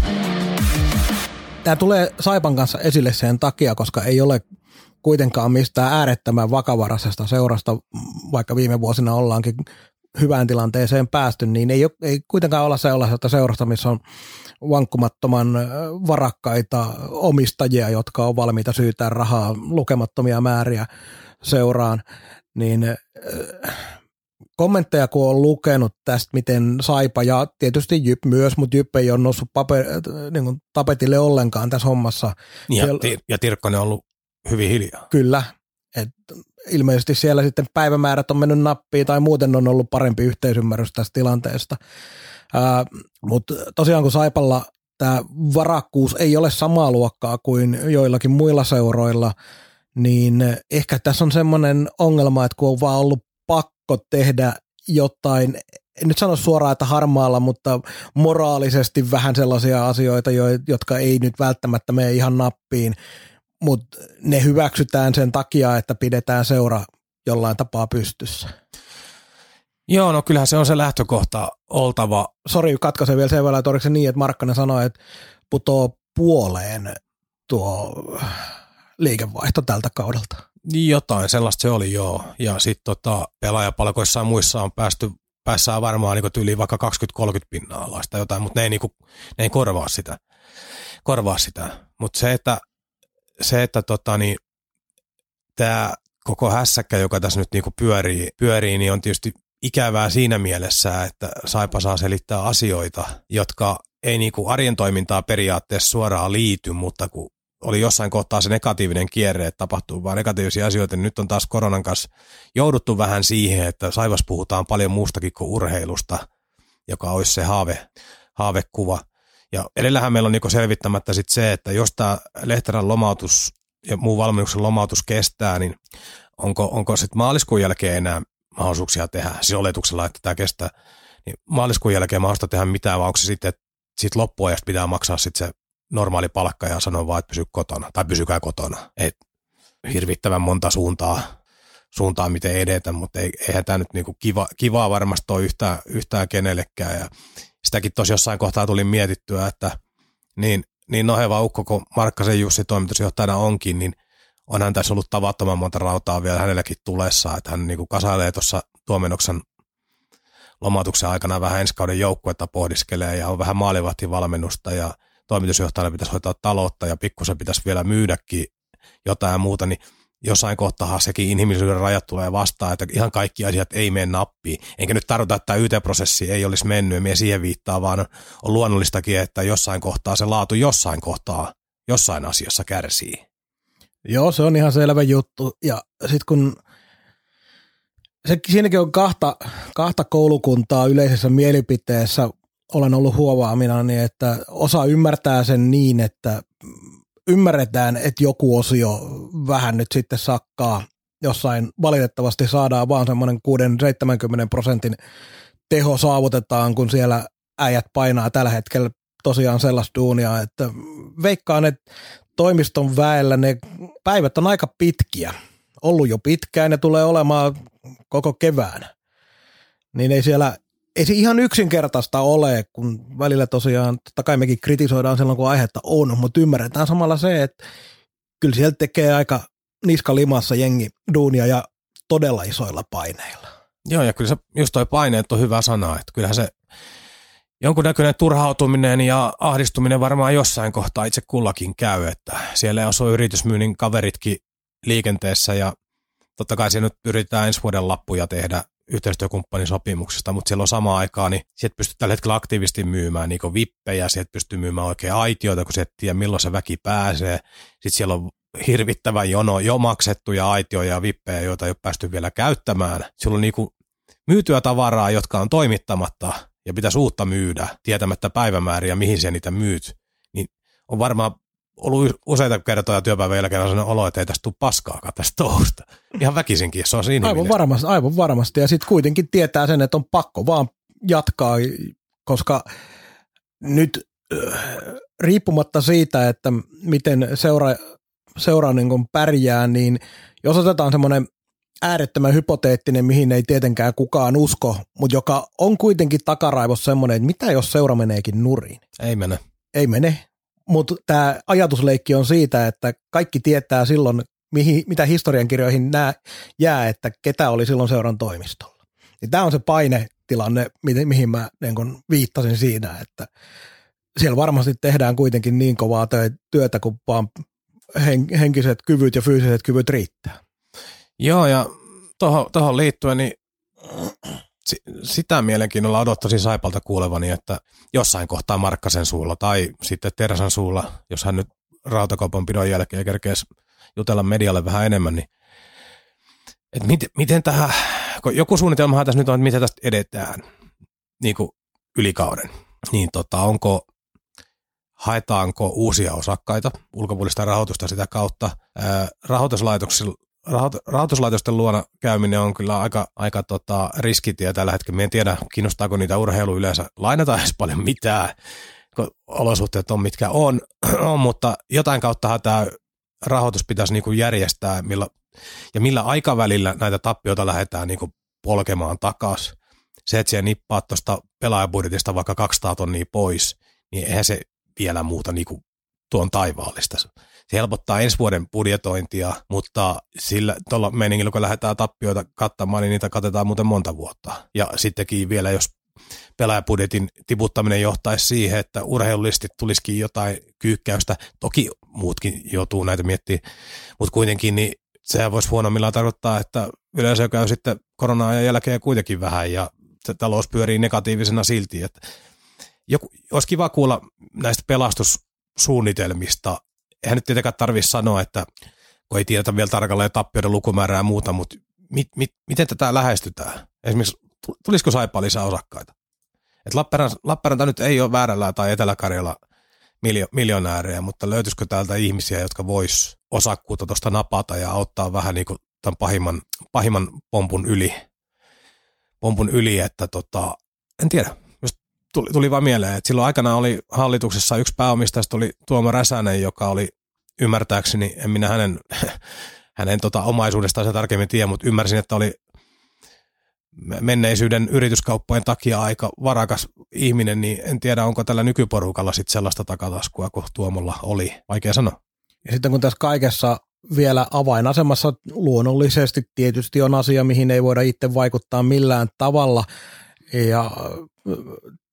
Tämä tulee Saipan kanssa esille sen takia, koska ei ole kuitenkaan mistään äärettömän vakavaraisesta seurasta, vaikka viime vuosina ollaankin hyvään tilanteeseen päästy, niin ei, ei kuitenkaan olla sellaisesta seurasta, missä on vankkumattoman varakkaita omistajia, jotka on valmiita syytää rahaa lukemattomia määriä seuraan, niin kommentteja, kun on lukenut tästä, miten Saipa ja tietysti Jyp myös, mutta Jyp ei ole noussut paper, niin kuin tapetille ollenkaan tässä hommassa. Ja, siellä, ja Tirkkonen on ollut hyvin hiljaa. Kyllä. Et ilmeisesti siellä sitten päivämäärät on mennyt nappiin tai muuten on ollut parempi yhteisymmärrys tästä tilanteesta. Mutta tosiaan kun Saipalla tämä varakkuus ei ole samaa luokkaa kuin joillakin muilla seuroilla, niin ehkä tässä on semmoinen ongelma, että kun on vaan ollut pakko tehdä jotain, en nyt sano suoraan, että harmaalla, mutta moraalisesti vähän sellaisia asioita, jotka ei nyt välttämättä mene ihan nappiin, mutta ne hyväksytään sen takia, että pidetään seura jollain tapaa pystyssä. Joo, no kyllähän se on se lähtökohta oltava. Sori, katkaisen vielä sen verran, että se niin, että Markkanen sanoi, että putoo puoleen tuo liikevaihto tältä kaudelta. Jotain, sellaista se oli joo. Ja sitten tota, pelaajapalkoissa ja muissa on päästy, päässään varmaan niin yli vaikka 20-30 pinnaa alaista jotain, mutta ne ei, niin kuin, ne ei korvaa sitä. Korvaa sitä. Mutta se, että, se, että tota, niin, tämä koko hässäkkä, joka tässä nyt niin pyörii, pyörii, niin on tietysti ikävää siinä mielessä, että Saipa saa selittää asioita, jotka ei niin kuin arjen toimintaa periaatteessa suoraan liity, mutta kun oli jossain kohtaa se negatiivinen kierre, että tapahtuu vain negatiivisia asioita, niin nyt on taas koronan kanssa jouduttu vähän siihen, että Saivas puhutaan paljon muustakin kuin urheilusta, joka olisi se haave, haavekuva. Ja edellähän meillä on niin selvittämättä sit se, että jos tämä Lehterän lomautus ja muu valmennuksen lomautus kestää, niin onko, onko sitten maaliskuun jälkeen enää mahdollisuuksia tehdä, siis oletuksella, että tämä kestää, niin maaliskuun jälkeen mahdollista tehdä mitään, vai onko se sitten, että sitten loppuajasta pitää maksaa sitten se normaali palkka ja sanoo vaan, että pysy kotona tai pysykää kotona. Et hirvittävän monta suuntaa, suuntaa miten edetä, mutta ei, eihän tämä nyt niinku kiva, kivaa varmasti ole yhtään, yhtään kenellekään. Ja sitäkin tosi jossain kohtaa tuli mietittyä, että niin niin noheva ukko kuin Markkasen Jussi toimitusjohtajana onkin, niin onhan tässä ollut tavattoman monta rautaa vielä hänelläkin tulessa, että hän niin kuin kasailee tuossa Tuomenoksan lomautuksen aikana vähän ensi kauden joukkuetta pohdiskelee ja on vähän maalivahtivalmennusta ja toimitusjohtajana pitäisi hoitaa taloutta ja pikkusen pitäisi vielä myydäkin jotain ja muuta, niin jossain kohtaa sekin inhimillisyyden rajat tulee vastaan, että ihan kaikki asiat ei mene nappiin. Enkä nyt tarkoita, että tämä YT-prosessi ei olisi mennyt, ja siihen viittaa, vaan on luonnollistakin, että jossain kohtaa se laatu jossain kohtaa, jossain asiassa kärsii. Joo, se on ihan selvä juttu. Ja sitten kun se, siinäkin on kahta, kahta koulukuntaa yleisessä mielipiteessä, olen ollut huovaamina, niin että osa ymmärtää sen niin, että ymmärretään, että joku osio vähän nyt sitten sakkaa jossain valitettavasti saadaan vaan semmoinen 6-70 prosentin teho saavutetaan, kun siellä äijät painaa tällä hetkellä tosiaan sellaista duunia, että veikkaan, että toimiston väellä ne päivät on aika pitkiä. Ollut jo pitkään ja tulee olemaan koko kevään. Niin ei siellä ei se ihan yksinkertaista ole, kun välillä tosiaan, totta kai mekin kritisoidaan silloin, kun aihetta on, mutta ymmärretään samalla se, että kyllä sieltä tekee aika niska limassa jengi duunia ja todella isoilla paineilla. Joo, ja kyllä se, just toi paineet on hyvä sana, että kyllähän se jonkunnäköinen turhautuminen ja ahdistuminen varmaan jossain kohtaa itse kullakin käy, että siellä on yritysmyynnin kaveritkin liikenteessä ja totta kai siinä nyt yritetään ensi vuoden lappuja tehdä yhteistyökumppanisopimuksesta, mutta silloin samaan aikaan niin sieltä pystyy tällä hetkellä aktiivisesti myymään niin vippejä, sieltä pystyy myymään oikein aitioita, kun se tiedä milloin se väki pääsee. Sitten siellä on hirvittävä jono jo maksettuja aitioja ja vippejä, joita ei ole päästy vielä käyttämään. Siellä on niin kuin myytyä tavaraa, jotka on toimittamatta ja pitäisi uutta myydä, tietämättä päivämääriä, mihin se niitä myyt. Niin on varmaan ollut useita kertoja työpäivän jälkeen sellainen olo, että ei tästä tule paskaakaan tästä touhusta. Ihan väkisinkin, se on siinä. Aivan varmasti, aivan varmasti. Ja sitten kuitenkin tietää sen, että on pakko vaan jatkaa, koska nyt riippumatta siitä, että miten seura, seura niin kuin pärjää, niin jos otetaan semmoinen äärettömän hypoteettinen, mihin ei tietenkään kukaan usko, mutta joka on kuitenkin takaraivossa semmoinen, että mitä jos seura meneekin nuriin? Ei mene. Ei mene, mutta tämä ajatusleikki on siitä, että kaikki tietää silloin, mihin, mitä historiankirjoihin nää jää, että ketä oli silloin seuran toimistolla. Ja tämä on se painetilanne, mi- mihin mä niin kun viittasin siinä, että siellä varmasti tehdään kuitenkin niin kovaa työtä, kun vaan hen- henkiset kyvyt ja fyysiset kyvyt riittää. Joo, ja tuohon liittyen, niin sitä mielenkiinnolla odottaisin Saipalta kuulevani, että jossain kohtaa Markkasen suulla tai sitten Teräsän suulla, jos hän nyt rautakaupan pidon jälkeen kerkeesi jutella medialle vähän enemmän, niin että miten, miten tähän, kun joku suunnitelmahan tässä nyt on, että miten tästä edetään niin kuin ylikauden, niin tota, onko, haetaanko uusia osakkaita, ulkopuolista rahoitusta sitä kautta, ää, rahoituslaitoksilla rahoituslaitosten luona käyminen on kyllä aika, aika tota, riskitie tällä hetkellä. Me en tiedä, kiinnostaako niitä urheilu yleensä lainata edes paljon mitään, kun olosuhteet on mitkä on, on mutta jotain kautta tämä rahoitus pitäisi niinku järjestää millä, ja millä aikavälillä näitä tappioita lähdetään niinku polkemaan takaisin. Se, että siellä nippaa tuosta pelaajabudjetista vaikka 200 tonnia pois, niin eihän se vielä muuta niinku tuon taivaallista se helpottaa ensi vuoden budjetointia, mutta sillä tuolla meningillä, kun lähdetään tappioita kattamaan, niin niitä katetaan muuten monta vuotta. Ja sittenkin vielä, jos pelaajabudjetin tiputtaminen johtaisi siihen, että urheilulistit tulisikin jotain kyykkäystä. Toki muutkin joutuu näitä miettimään, mutta kuitenkin niin sehän voisi huonommillaan tarkoittaa, että yleisö käy sitten korona-ajan jälkeen kuitenkin vähän ja talous pyörii negatiivisena silti. Että joku, olisi kiva kuulla näistä pelastussuunnitelmista eihän nyt tietenkään tarvitse sanoa, että kun ei tiedetä vielä tarkalleen tappioiden lukumäärää ja muuta, mutta mit, mit, miten tätä lähestytään? Esimerkiksi tulisiko Saipaa lisää osakkaita? Et Lappeenranta, Lappeenranta nyt ei ole väärällä tai Etelä-Karjala miljo, miljonäärejä, mutta löytyisikö täältä ihmisiä, jotka vois osakkuutta tuosta napata ja auttaa vähän niin kuin tämän pahimman, pahimman pompun yli, pompun yli että tota, en tiedä, tuli, tuli vaan mieleen, että silloin aikana oli hallituksessa yksi pääomistajista oli Tuomo Räsänen, joka oli ymmärtääkseni, en minä hänen, hänen tota omaisuudestaan se tarkemmin tiedä, mutta ymmärsin, että oli menneisyyden yrityskauppojen takia aika varakas ihminen, niin en tiedä, onko tällä nykyporukalla sitten sellaista takataskua kuin Tuomolla oli. Vaikea sanoa. Ja sitten kun tässä kaikessa vielä avainasemassa luonnollisesti tietysti on asia, mihin ei voida itse vaikuttaa millään tavalla. Ja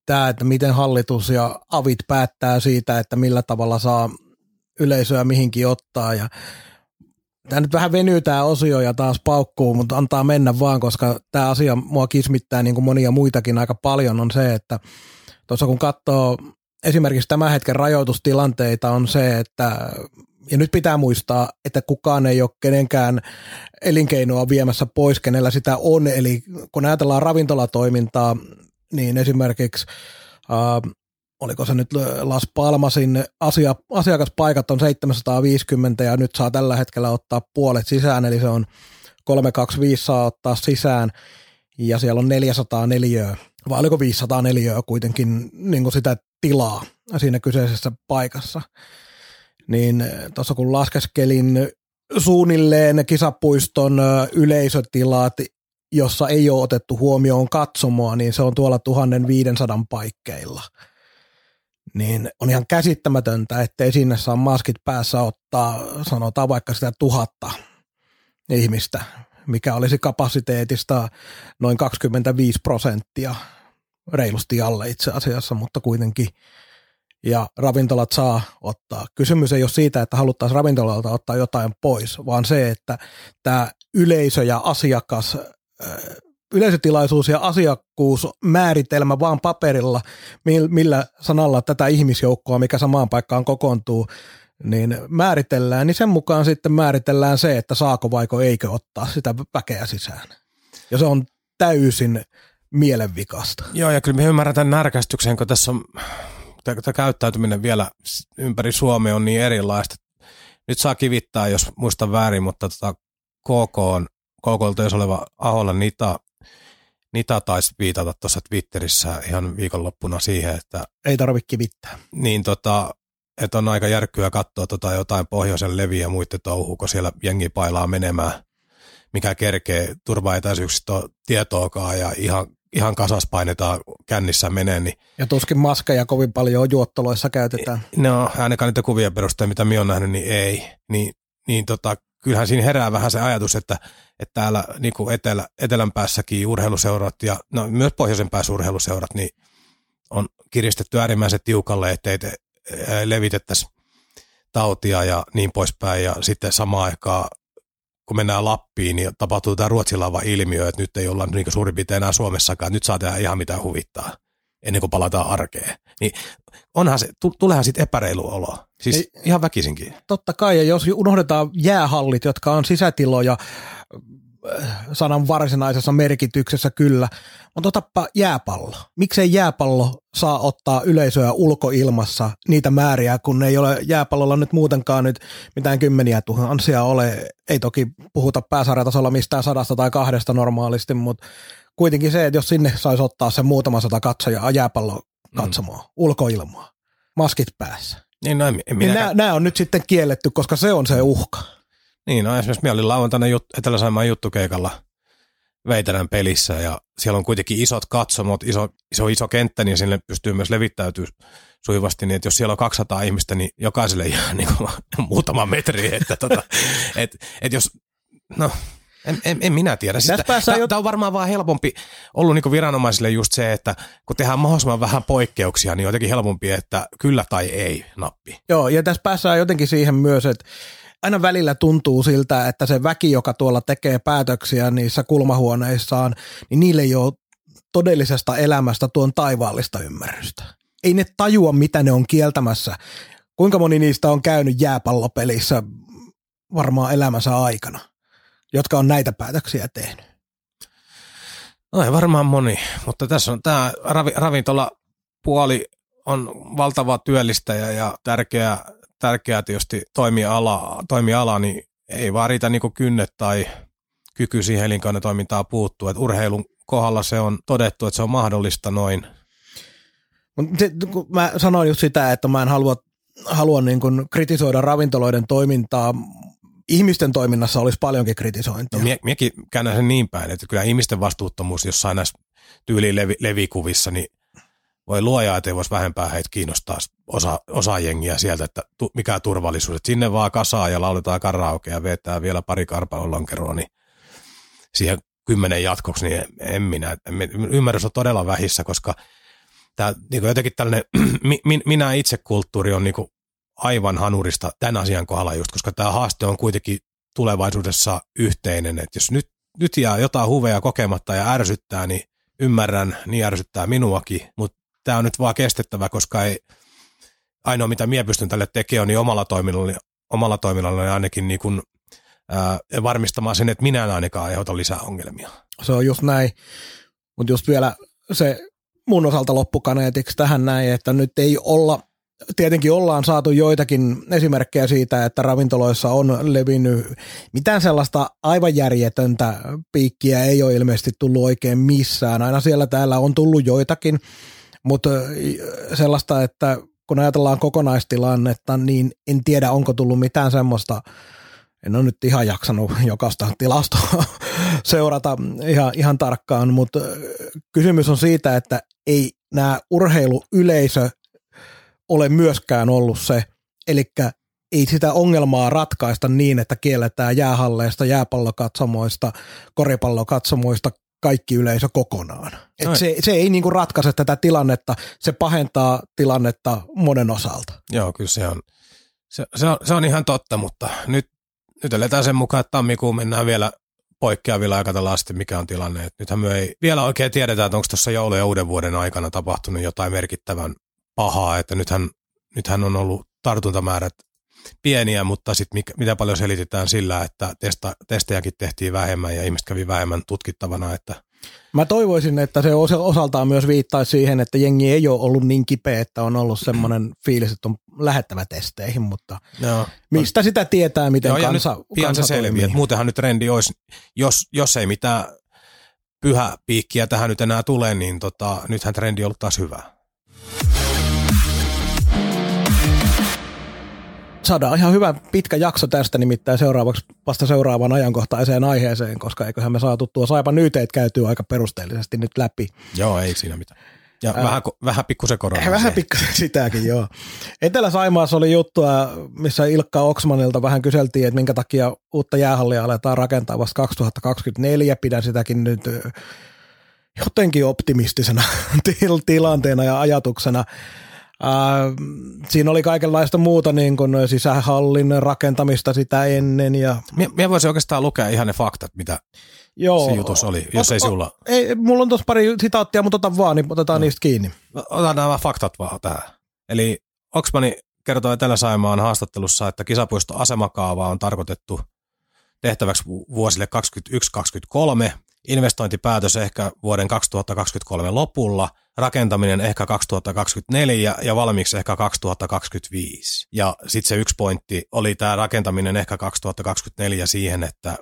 tämä, että miten hallitus ja avit päättää siitä, että millä tavalla saa yleisöä mihinkin ottaa. Ja tämä nyt vähän venyy tämä osio ja taas paukkuu, mutta antaa mennä vaan, koska tämä asia mua kismittää niin kuin monia muitakin aika paljon on se, että tuossa kun katsoo esimerkiksi tämän hetken rajoitustilanteita on se, että ja nyt pitää muistaa, että kukaan ei ole kenenkään elinkeinoa viemässä pois, kenellä sitä on. Eli kun ajatellaan ravintolatoimintaa, niin esimerkiksi äh, oliko se nyt Las Palmasin asia, asiakaspaikat on 750 ja nyt saa tällä hetkellä ottaa puolet sisään, eli se on 325 saa ottaa sisään ja siellä on 404, vai oliko 504 kuitenkin niin kuin sitä tilaa siinä kyseisessä paikassa. Niin tuossa kun laskeskelin suunnilleen kisapuiston yleisötilat, jossa ei ole otettu huomioon katsomoa, niin se on tuolla 1500 paikkeilla – niin on ihan käsittämätöntä, ettei sinne saa maskit päässä ottaa, sanotaan vaikka sitä tuhatta ihmistä, mikä olisi kapasiteetista noin 25 prosenttia, reilusti alle itse asiassa, mutta kuitenkin. Ja ravintolat saa ottaa. Kysymys ei ole siitä, että haluttaisiin ravintolalta ottaa jotain pois, vaan se, että tämä yleisö ja asiakas yleisötilaisuus ja asiakkuusmääritelmä vaan paperilla, millä sanalla tätä ihmisjoukkoa, mikä samaan paikkaan kokoontuu, niin määritellään, niin sen mukaan sitten määritellään se, että saako vaiko eikö ottaa sitä väkeä sisään. Ja se on täysin mielenvikasta. Joo, ja kyllä me ymmärretään närkästyksen, kun tässä on tämä käyttäytyminen vielä ympäri Suomea on niin erilaista. Nyt saa kivittää, jos muista väärin, mutta tota KK on KK oleva Aholla Nita Nita taisi viitata tuossa Twitterissä ihan viikonloppuna siihen, että... Ei tarvitse kivittää. Niin tota, että on aika järkkyä katsoa tota jotain pohjoisen leviä ja muiden touhua, kun siellä jengi pailaa menemään, mikä kerkee turvaetäisyyksistä tietoakaan ja ihan, ihan kasas painetaan kännissä menee. Niin, ja tuskin maskeja kovin paljon juottoloissa käytetään. No ainakaan niitä kuvia perusteella, mitä minä olen nähnyt, niin ei. Niin, niin tota, kyllähän siinä herää vähän se ajatus, että, että täällä niin kuin etelä, etelän päässäkin urheiluseurat ja no, myös pohjoisen päässä urheiluseurat niin on kiristetty äärimmäisen tiukalle, ettei te, levitettäisi tautia ja niin poispäin. Ja sitten samaan aikaan, kun mennään Lappiin, niin tapahtuu tämä ruotsilava ilmiö, että nyt ei olla niin suurin piirtein enää Suomessakaan. Nyt saa tehdä ihan mitä huvittaa ennen kuin palataan arkeen. Niin onhan se, tuleehan sitten epäreilu olo. Siis Ei, ihan väkisinkin. Totta kai, ja jos unohdetaan jäähallit, jotka on sisätiloja äh, sanan varsinaisessa merkityksessä kyllä, mutta otappa jääpallo. Miksei jääpallo saa ottaa yleisöä ulkoilmassa niitä määriä, kun ei ole jääpallolla nyt muutenkaan nyt mitään kymmeniä tuhansia ole. Ei toki puhuta pääsarjatasolla mistään sadasta tai kahdesta normaalisti, mutta kuitenkin se, että jos sinne saisi ottaa sen muutama sata katsojaa jääpallo katsomaan, mm. ulkoilmaa, maskit päässä. Niin, no, en, en niin nämä, nämä, on nyt sitten kielletty, koska se on se uhka. Niin, no esimerkiksi minä olin lauantaina jut, Etelä-Saimaan juttukeikalla Veiterän pelissä ja siellä on kuitenkin isot katsomot, iso, iso, iso kenttä, niin sinne pystyy myös levittäytyä sujuvasti, niin että jos siellä on 200 ihmistä, niin jokaiselle jää niin kuin muutama metri, että tota, et, et jos, no en, en, en minä tiedä. Sitä, tämä jo... on varmaan vaan helpompi ollut niin viranomaisille just se, että kun tehdään mahdollisimman vähän poikkeuksia, niin on jotenkin helpompi, että kyllä tai ei nappi. Joo, ja tässä päässään jotenkin siihen myös, että aina välillä tuntuu siltä, että se väki, joka tuolla tekee päätöksiä niissä kulmahuoneissaan, niin niille ei ole todellisesta elämästä tuon taivaallista ymmärrystä. Ei ne tajua, mitä ne on kieltämässä. Kuinka moni niistä on käynyt jääpallopelissä varmaan elämänsä aikana? Jotka on näitä päätöksiä tehnyt? No ei varmaan moni, mutta tässä on tämä ravi, ravintolapuoli on valtava työllistäjä ja tärkeä, tärkeä tietysti toimiala, toimiala, niin ei vaan riitä niin kynnet tai kyky siihen elinkeinotoimintaan puuttuu. Et urheilun kohdalla se on todettu, että se on mahdollista noin. Mä sanoin just sitä, että mä en halua, halua niin kuin kritisoida ravintoloiden toimintaa ihmisten toiminnassa olisi paljonkin kritisointia. No, mie, miekin käännän sen niin päin, että kyllä ihmisten vastuuttomuus jossain näissä tyyliin levi, levikuvissa, niin voi luoja, että ei voisi vähempää heitä kiinnostaa osa, osa jengiä sieltä, että tu, mikä turvallisuus. Että sinne vaan kasaa ja lauletaan karaoke ja vetää vielä pari karpalon lonkeroa, niin siihen kymmenen jatkoksi, niin en minä. Ymmärrys on todella vähissä, koska tämä niin jotenkin tällainen minä itse kulttuuri on niin aivan hanurista tämän asian kohdalla just, koska tämä haaste on kuitenkin tulevaisuudessa yhteinen, että jos nyt, nyt jää jotain huveja kokematta ja ärsyttää, niin ymmärrän, niin ärsyttää minuakin, mutta tämä on nyt vaan kestettävä, koska ei, ainoa mitä minä pystyn tälle tekemään, niin omalla toiminnalla, omalla toiminnalla ainakin niin kuin, ää, varmistamaan sen, että minä en ainakaan aiheuta lisää ongelmia. Se on just näin, mutta just vielä se mun osalta loppukaneetiksi tähän näin, että nyt ei olla tietenkin ollaan saatu joitakin esimerkkejä siitä, että ravintoloissa on levinnyt mitään sellaista aivan järjetöntä piikkiä ei ole ilmeisesti tullut oikein missään. Aina siellä täällä on tullut joitakin, mutta sellaista, että kun ajatellaan kokonaistilannetta, niin en tiedä onko tullut mitään semmoista, en ole nyt ihan jaksanut jokaista tilastoa seurata ihan, ihan tarkkaan, mutta kysymys on siitä, että ei nämä urheiluyleisö ole myöskään ollut se, eli ei sitä ongelmaa ratkaista niin, että kielletään jäähalleista, jääpallokatsomoista, koripallokatsomoista kaikki yleisö kokonaan. Et se, se ei niinku ratkaise tätä tilannetta, se pahentaa tilannetta monen osalta. Joo, kyllä se on, se, se on, se on ihan totta, mutta nyt, nyt eletään sen mukaan, että tammikuun mennään vielä poikkeavilla aikatailla asti, mikä on tilanne. Et nythän me ei vielä oikein tiedetä, että onko tuossa joulu- ja uuden vuoden aikana tapahtunut jotain merkittävän pahaa, että nythän, nythän on ollut tartuntamäärät pieniä, mutta sitten mitä paljon selitetään sillä, että testa, testejäkin tehtiin vähemmän ja ihmiset kävi vähemmän tutkittavana. Että Mä toivoisin, että se osaltaan myös viittaisi siihen, että jengi ei ole ollut niin kipeä, että on ollut semmoinen fiilis, että on lähettävä testeihin, mutta Joo. mistä sitä tietää, miten Joo, kansa, pian kansa se selviää. Muutenhan nyt trendi olisi, jos, jos ei mitään pyhä piikkiä tähän nyt enää tule, niin tota, nythän trendi on ollut taas hyvä. Saadaan ihan hyvä pitkä jakso tästä nimittäin seuraavaksi vasta seuraavaan ajankohtaiseen aiheeseen, koska eiköhän me saatu tuo Saipa Nyyteet käytyä aika perusteellisesti nyt läpi. Joo, ei siinä mitään. Ja Ää, vähän, vähän pikkusen korona. Vähän pikkusen sitäkin, joo. Etelä-Saimaassa oli juttua, missä Ilkka Oksmanilta vähän kyseltiin, että minkä takia uutta jäähallia aletaan rakentaa vasta 2024. Pidän sitäkin nyt jotenkin optimistisena tilanteena ja ajatuksena. Siinä oli kaikenlaista muuta niin kuin sisähallin rakentamista sitä ennen. Ja... Mie, mie voisin oikeastaan lukea ihan ne faktat, mitä Joo. se jutus oli, jos o, ei sulla. Ei, mulla on tuossa pari sitaattia, mutta otan vaan, niin otetaan no. niistä kiinni. Otan nämä faktat vaan tähän. Eli Oksmani kertoi Etelä-Saimaan haastattelussa, että kisapuisto asemakaava on tarkoitettu tehtäväksi vuosille 2021-2023 investointipäätös ehkä vuoden 2023 lopulla, rakentaminen ehkä 2024 ja valmiiksi ehkä 2025. Ja sitten se yksi pointti oli tämä rakentaminen ehkä 2024 siihen, että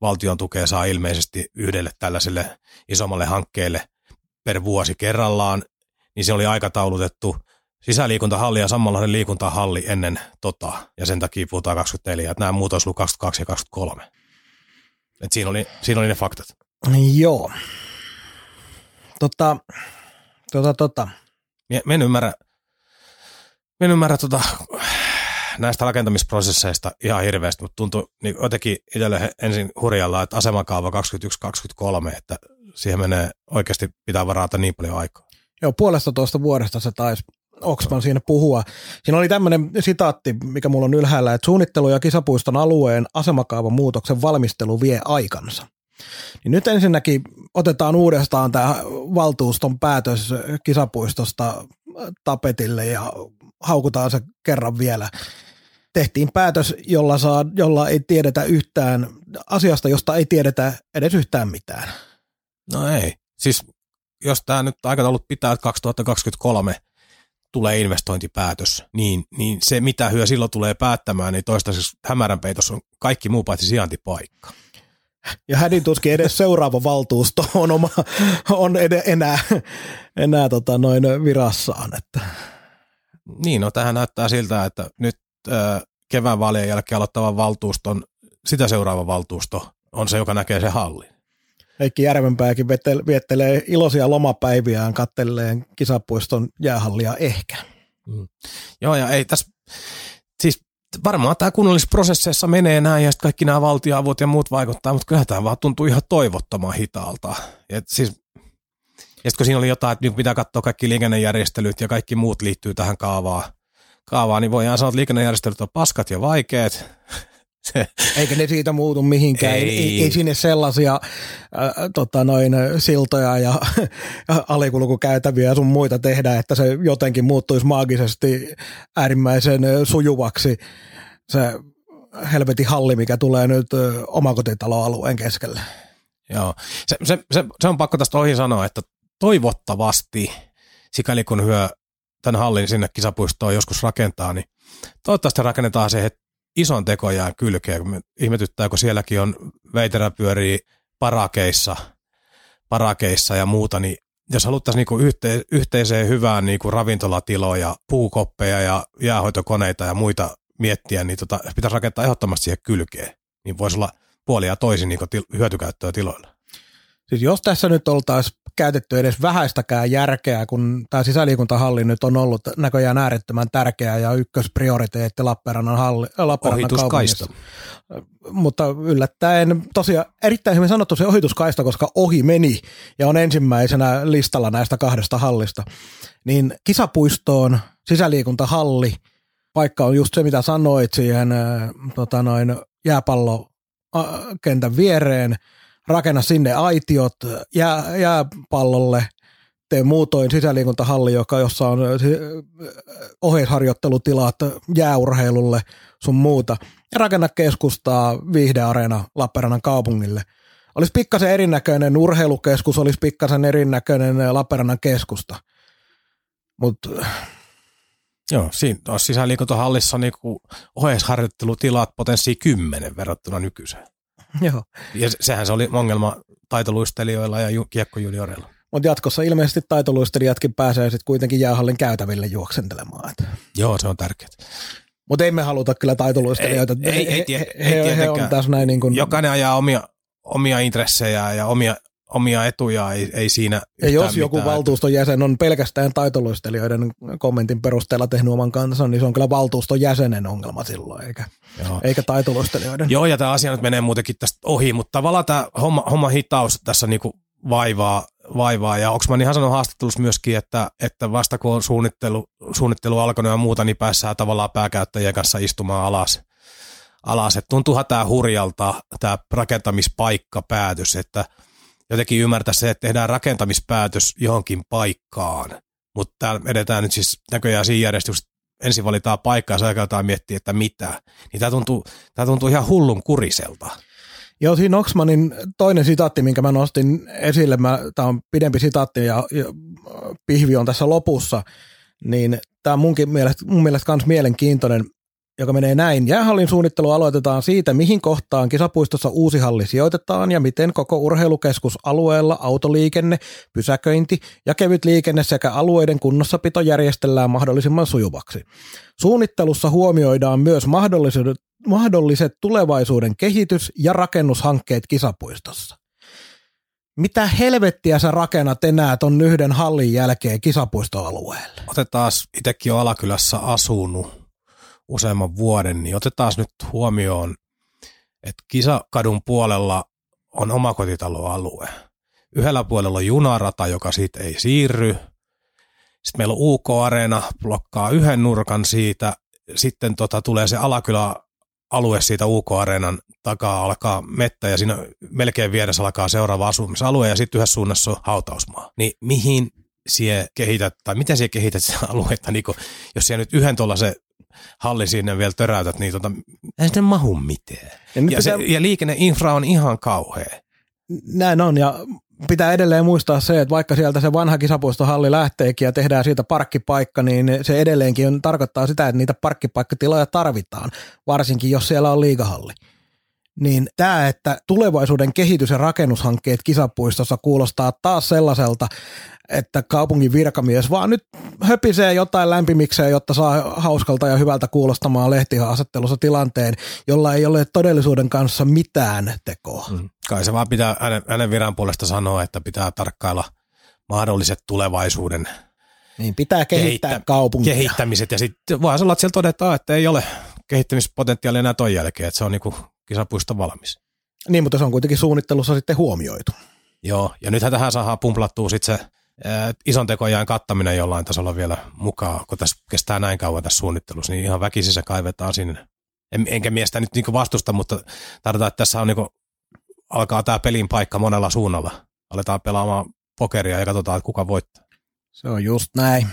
valtion tukea saa ilmeisesti yhdelle tällaiselle isommalle hankkeelle per vuosi kerrallaan, niin se oli aikataulutettu sisäliikuntahalli ja samanlainen liikuntahalli ennen tota, ja sen takia puhutaan 24, että nämä muut olisi 22 ja 23. Et siinä, oli, siinä oli ne faktat. Joo. Tota, tota, tota. Mä en ymmärrä, mä en ymmärrä tota, näistä rakentamisprosesseista ihan hirveästi, mutta tuntuu niin jotenkin itselle ensin hurjalla, että asemakaava 21-23, että siihen menee oikeasti pitää varata niin paljon aikaa. Joo, puolesta tuosta vuodesta se taisi Oksman siinä puhua. Siinä oli tämmöinen sitaatti, mikä mulla on ylhäällä, että suunnittelu- ja kisapuiston alueen asemakaavan muutoksen valmistelu vie aikansa. Niin nyt ensinnäkin otetaan uudestaan tämä valtuuston päätös kisapuistosta tapetille ja haukutaan se kerran vielä. Tehtiin päätös, jolla, saa, jolla ei tiedetä yhtään asiasta, josta ei tiedetä edes yhtään mitään. No ei. Siis jos tämä nyt aikataulut pitää, että 2023 tulee investointipäätös, niin, niin se mitä hyö silloin tulee päättämään, niin toistaiseksi hämärän peitossa on kaikki muu paitsi sijaintipaikka. Ja hädin tuskin edes seuraava valtuusto on, oma, on ed- enää, enää tota noin virassaan. Että. Niin, no tähän näyttää siltä, että nyt äh, kevään vaalien jälkeen aloittavan valtuuston sitä seuraava valtuusto on se, joka näkee se hallin. Heikki Järvenpääkin viettelee iloisia lomapäiviään kattelleen kisapuiston jäähallia ehkä. Joo, ja ei tässä, siis varmaan tämä kunnallisprosesseissa menee näin, ja sitten kaikki nämä valtioavut ja muut vaikuttaa, mutta kyllä tämä vaan tuntuu ihan toivottoman hitaalta. Et siis, ja sitten kun siinä oli jotain, että nyt pitää katsoa kaikki liikennejärjestelyt ja kaikki muut liittyy tähän kaavaan, kaavaan niin voidaan sanoa, että liikennejärjestelyt on paskat ja vaikeat. Eikä ne siitä muutu mihinkään. Ei, Ei. ei, sinne sellaisia äh, tota noin, siltoja ja alikulkukäytäviä ja sun muita tehdä, että se jotenkin muuttuisi maagisesti äärimmäisen ö, sujuvaksi se helvetin halli, mikä tulee nyt ö, omakotitaloalueen keskelle. Joo, se, se, se, se on pakko tästä ohi sanoa, että toivottavasti, sikäli kun hyö tämän hallin sinne kisapuistoon joskus rakentaa, niin toivottavasti rakennetaan se het- ison tekojään kylkeen. Ihmetyttää, kun sielläkin on veiterä pyörii parakeissa, parakeissa ja muuta, niin jos haluttaisiin niinku yhte, yhteiseen hyvään niinku ravintolatiloja, puukoppeja ja jäähoitokoneita ja muita miettiä, niin tota, pitäisi rakentaa ehdottomasti siihen kylkeen. Niin voisi olla puolia toisin niinku til, hyötykäyttöä tiloilla. Siis jos tässä nyt oltaisiin käytetty edes vähäistäkään järkeä, kun tämä sisäliikuntahalli nyt on ollut näköjään äärettömän tärkeä ja ykkösprioriteetti Lappeenrannan, halli, Lappeenrannan Ohituskaista. kaupungissa. Mutta yllättäen tosiaan erittäin hyvin sanottu se ohituskaista, koska ohi meni ja on ensimmäisenä listalla näistä kahdesta hallista. Niin kisapuistoon sisäliikuntahalli, vaikka on just se mitä sanoit siihen äh, tota noin, jääpallokentän viereen, rakenna sinne aitiot jää, jääpallolle, tee muutoin sisäliikuntahalli, joka, jossa on oheisharjoittelutilat jääurheilulle sun muuta. Ja rakenna keskustaa viihdeareena Lappeenrannan kaupungille. Olisi pikkasen erinäköinen urheilukeskus, olisi pikkasen erinäköinen Lappeenrannan keskusta. Mutta Joo, siinä olisi sisäliikuntahallissa niinku oheisharjoittelutilat potenssi 10 verrattuna nykyiseen. joo. Ja se- sehän se oli ongelma taitoluistelijoilla ja ju- kiekkojunioreilla. Mutta jatkossa ilmeisesti taitoluistelijatkin pääsee sitten kuitenkin jäähallin käytäville juoksentelemaan. Joo, se on tärkeää. Mutta ei me haluta kyllä taitoluistelijoita. Ei- ei- ei he, tie- he, ei he, he on tässä näin niin kuin, Jokainen ajaa omia, omia intressejä ja omia, omia etuja, ei, ei siinä ja jos joku mitään. valtuuston jäsen on pelkästään taitoluistelijoiden kommentin perusteella tehnyt oman kansan, niin se on kyllä valtuuston jäsenen ongelma silloin, eikä, Joo. eikä taitoluistelijoiden. Joo, ja tämä asia nyt menee muutenkin tästä ohi, mutta tavallaan tämä homma, homma hitaus tässä niinku vaivaa, vaivaa. Ja Oksman ihan sanoi haastattelussa myöskin, että, että vasta kun on suunnittelu, suunnittelu alkanut ja muuta, niin päässään tavallaan pääkäyttäjien kanssa istumaan alas. alas. Et tuntuuhan tämä hurjalta, tämä rakentamispaikkapäätös, että jotenkin ymmärtää se, että tehdään rakentamispäätös johonkin paikkaan. Mutta täällä edetään nyt siis näköjään siinä järjestyksessä, ensin valitaan paikka ja sen miettiä, että mitä. Niin tämä tuntuu, tää tuntuu ihan hullun kuriselta. Joo, siinä Oxmanin toinen sitaatti, minkä mä nostin esille, tämä on pidempi sitaatti ja, ja pihvi on tässä lopussa, niin tämä on munkin mielestä, mun mielestä myös mielenkiintoinen, joka menee näin. Jäähallin suunnittelu aloitetaan siitä, mihin kohtaan kisapuistossa uusi halli sijoitetaan ja miten koko urheilukeskus alueella autoliikenne, pysäköinti ja kevyt liikenne sekä alueiden kunnossapito järjestellään mahdollisimman sujuvaksi. Suunnittelussa huomioidaan myös mahdollisuudet mahdolliset tulevaisuuden kehitys- ja rakennushankkeet kisapuistossa. Mitä helvettiä sä rakennat enää ton yhden hallin jälkeen kisapuistoalueelle? Otetaan itsekin on Alakylässä asunut useamman vuoden, niin otetaan nyt huomioon, että Kisakadun puolella on omakotitaloalue. Yhdellä puolella on junarata, joka siitä ei siirry. Sitten meillä on UK-areena, blokkaa yhden nurkan siitä. Sitten tota, tulee se Alakylä alue siitä UK-areenan takaa alkaa mettä ja siinä melkein vieressä alkaa seuraava asumisalue ja sitten yhdessä suunnassa on hautausmaa. Niin mihin sie kehität, tai miten sie kehität sitä aluetta, niin kun, jos siellä nyt yhden tuollaisen hallin sinne vielä töräytät, niin tota, ei sinne mahu mitään. Ja, Ja, se, pitää, ja liikenneinfra on ihan kauhea. näin on, ja pitää edelleen muistaa se, että vaikka sieltä se vanha kisapuistohalli lähteekin ja tehdään siitä parkkipaikka, niin se edelleenkin on, tarkoittaa sitä, että niitä parkkipaikkatiloja tarvitaan, varsinkin jos siellä on liigahalli. niin tämä, että tulevaisuuden kehitys- ja rakennushankkeet kisapuistossa kuulostaa taas sellaiselta, että kaupungin virkamies vaan nyt höpisee jotain lämpimikseen, jotta saa hauskalta ja hyvältä kuulostamaan lehtihaastattelussa tilanteen, jolla ei ole todellisuuden kanssa mitään tekoa. Mm. Kai se vaan pitää hänen, hänen viran puolesta sanoa, että pitää tarkkailla mahdolliset tulevaisuuden niin pitää kehittää kehittä, kaupunkia. Kehittämiset ja sitten voihan olla, että siellä todetaan, että ei ole kehittämispotentiaalia enää ton jälkeen, että se on niinku kisapuisto valmis. Niin, mutta se on kuitenkin suunnittelussa sitten huomioitu. Joo, ja nythän tähän saadaan pumplattua sitten se ison tekojain kattaminen jollain tasolla vielä mukaan, kun tässä kestää näin kauan tässä suunnittelussa, niin ihan väkisin se kaivetaan sinne. En, enkä miestä nyt niinku vastusta, mutta tarvitaan, että tässä on niinku, alkaa tämä pelin paikka monella suunnalla. Aletaan pelaamaan pokeria ja katsotaan, että kuka voittaa. Se on just näin.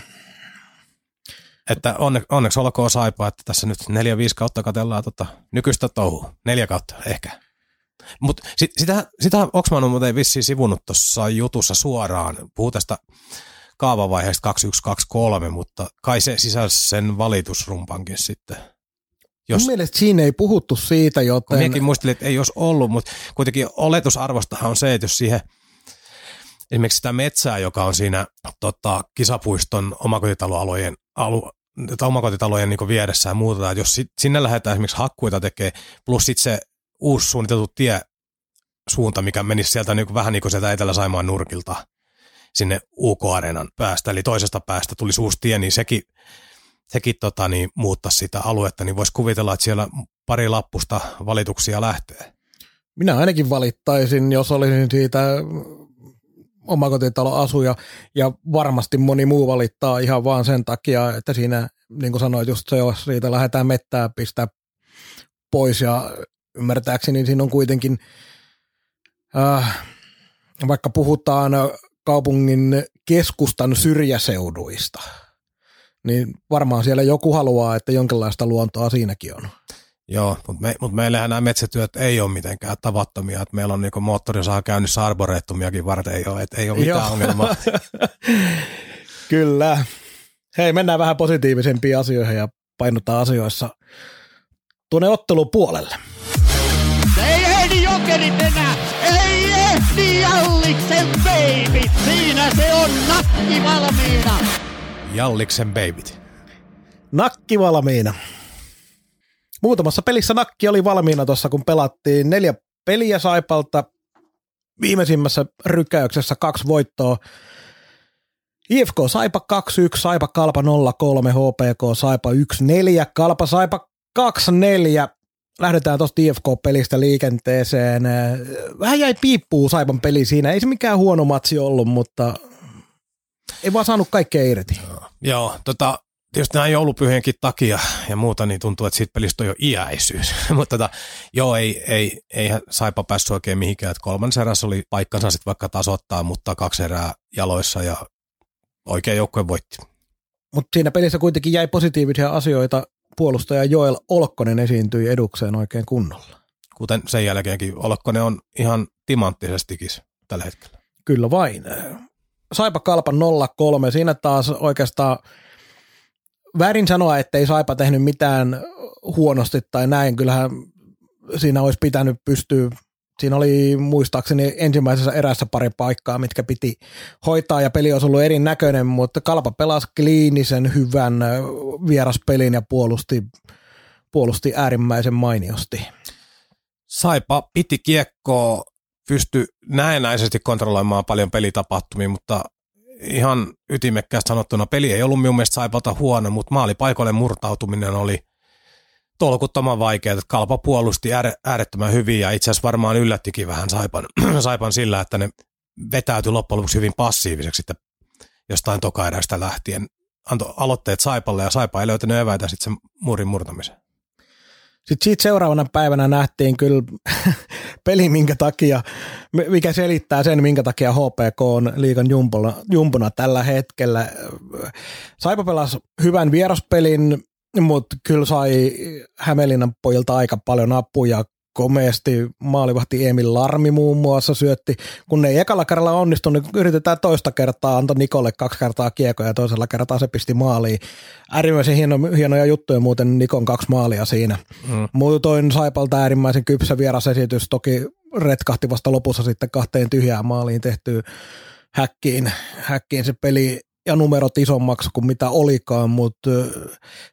Että onne, onneksi olkoon saipa, että tässä nyt neljä, viisi kautta katellaan tota, nykyistä touhua. Neljä kautta ehkä. Mutta sit, sitä, sitä Oksman on muuten vissiin sivunut tuossa jutussa suoraan. Puhuu tästä kaavavaiheesta 2123, mutta kai se sisälsi sen valitusrumpankin sitten. Jos, Mun mielestä siinä ei puhuttu siitä, joten... Minäkin muistelin, että ei olisi ollut, mutta kuitenkin oletusarvostahan on se, että jos siihen esimerkiksi sitä metsää, joka on siinä tota, kisapuiston omakotitaloalueen alu, omakotitalojen niin vieressä ja muuta, että jos sinne lähdetään esimerkiksi hakkuita tekemään, plus sitten se uusi suunniteltu tie suunta, mikä menisi sieltä niin kuin, vähän niin kuin sieltä Etelä-Saimaan nurkilta sinne UK-areenan päästä, eli toisesta päästä tuli uusi tie, niin sekin, sekin tota, niin, muuttaisi sitä aluetta, niin voisi kuvitella, että siellä pari lappusta valituksia lähtee. Minä ainakin valittaisin, jos olisin siitä omakotitaloasuja ja varmasti moni muu valittaa ihan vaan sen takia, että siinä, niin kuin sanoit, just se, jos siitä lähdetään mettää pistää pois ja ymmärtääkseni siinä on kuitenkin, äh, vaikka puhutaan kaupungin keskustan syrjäseuduista, niin varmaan siellä joku haluaa, että jonkinlaista luontoa siinäkin on. Joo, mutta, me, mutta meillähän nämä metsätyöt ei ole mitenkään tavattomia. Että meillä on niin moottorisaa käynnissä arboreettumiakin varten, ei ole, että ei ole mitään Joo. ongelmaa. Kyllä. Hei, mennään vähän positiivisempiin asioihin ja painutaan asioissa tuonne ottelupuolelle. Ehdi jokerit enää! Ei ehdi Jalliksen baby! Siinä se on nakki valmiina! Jalliksen babyt. Nakki valmiina. Muutamassa pelissä nakki oli valmiina tuossa, kun pelattiin neljä peliä Saipalta. Viimeisimmässä rykäyksessä kaksi voittoa. IFK Saipa 2-1, Saipa Kalpa 0-3, HPK Saipa 1-4, Kalpa Saipa 2-4. Lähdetään tuosta IFK-pelistä liikenteeseen. Vähän jäi piippuu Saipan peli siinä. Ei se mikään huono matsi ollut, mutta ei vaan saanut kaikkea irti. Joo, tota, tietysti näin joulupyhienkin takia ja muuta, niin tuntuu, että siitä pelistä on jo iäisyys. Mutta tota, joo, ei, ei, ei Saipa päässyt oikein mihinkään. Että kolmas erässä oli paikkansa sitten vaikka tasoittaa, mutta kaksi erää jaloissa ja oikea joukkue voitti. Mutta siinä pelissä kuitenkin jäi positiivisia asioita. Puolustaja Joel Olkkonen esiintyi edukseen oikein kunnolla. Kuten sen jälkeenkin Olkkonen on ihan timanttisestikin tällä hetkellä. Kyllä vain. Saipa Kalpa 0-3. Siinä taas oikeastaan – väärin sanoa, että ei Saipa tehnyt mitään huonosti tai näin. Kyllähän siinä olisi pitänyt pystyä Siinä oli muistaakseni ensimmäisessä erässä pari paikkaa, mitkä piti hoitaa ja peli olisi ollut erinäköinen, mutta Kalpa pelasi kliinisen hyvän vieraspelin ja puolusti, puolusti äärimmäisen mainiosti. Saipa piti kiekkoa, pystyi näennäisesti kontrolloimaan paljon pelitapahtumia, mutta ihan ytimekkäästi sanottuna peli ei ollut minun mielestä Saipalta huono, mutta maalipaikoille murtautuminen oli tolkuttoman vaikeaa. Että Kalpa puolusti äärettömän hyvin ja itse asiassa varmaan yllättikin vähän Saipan, Saipan sillä, että ne vetäytyi loppujen lopuksi hyvin passiiviseksi sitten jostain tokaerästä lähtien. Antoi aloitteet Saipalle ja Saipa ei löytänyt eväitä sitten sen murin murtamiseen. Sitten siitä seuraavana päivänä nähtiin kyllä peli, minkä takia, mikä selittää sen, minkä takia HPK on liikan jumpona, jumpona tällä hetkellä. Saipa pelasi hyvän vieraspelin, mutta kyllä sai Hämeenlinnan pojilta aika paljon apuja. komeasti maalivahti Emil Larmi muun muassa syötti. Kun ne ei ekalla kerralla onnistu, niin yritetään toista kertaa, antoi Nikolle kaksi kertaa kiekko ja toisella kertaa se pisti maaliin. Äärimmäisen hieno, hienoja juttuja muuten Nikon kaksi maalia siinä. Mm. Muutoin Saipalta äärimmäisen kypsä vierasesitys, toki retkahti vasta lopussa sitten kahteen tyhjään maaliin tehtyy häkkiin, häkkiin se peli ja numerot isommaksi kuin mitä olikaan, mutta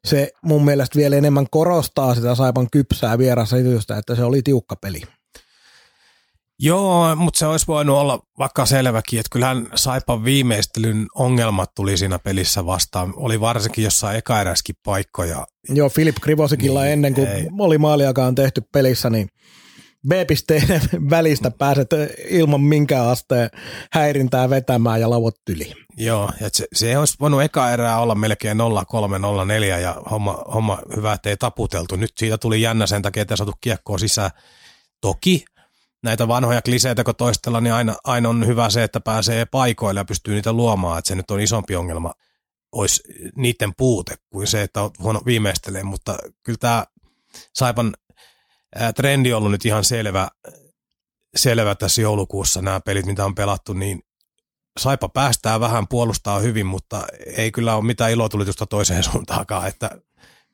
se mun mielestä vielä enemmän korostaa sitä Saipan kypsää vierasesitystä, että se oli tiukka peli. Joo, mutta se olisi voinut olla vaikka selväkin, että kyllähän Saipan viimeistelyn ongelmat tuli siinä pelissä vastaan. Oli varsinkin jossain ekaeräskin paikkoja. Joo, Filip Krivosikilla niin, ennen kuin ei. oli maaliakaan tehty pelissä, niin B-pisteiden välistä pääset ilman minkään asteen häirintää vetämään ja lavot yli. Joo, että se, se olisi voinut eka erää olla melkein 0-3-0-4 ja homma, homma hyvä, ettei taputeltu. Nyt siitä tuli jännä sen takia, että saatu kiekkoa sisään. Toki näitä vanhoja kliseitä kun toistella, niin aina, aina on hyvä se, että pääsee paikoille ja pystyy niitä luomaan, että se nyt on isompi ongelma olisi niiden puute kuin se, että on huono viimeistelee, mutta kyllä tämä Saipan trendi on ollut nyt ihan selvä, selvä tässä joulukuussa nämä pelit, mitä on pelattu, niin Saipa päästää vähän, puolustaa hyvin, mutta ei kyllä ole mitään ilotulitusta toiseen suuntaankaan, että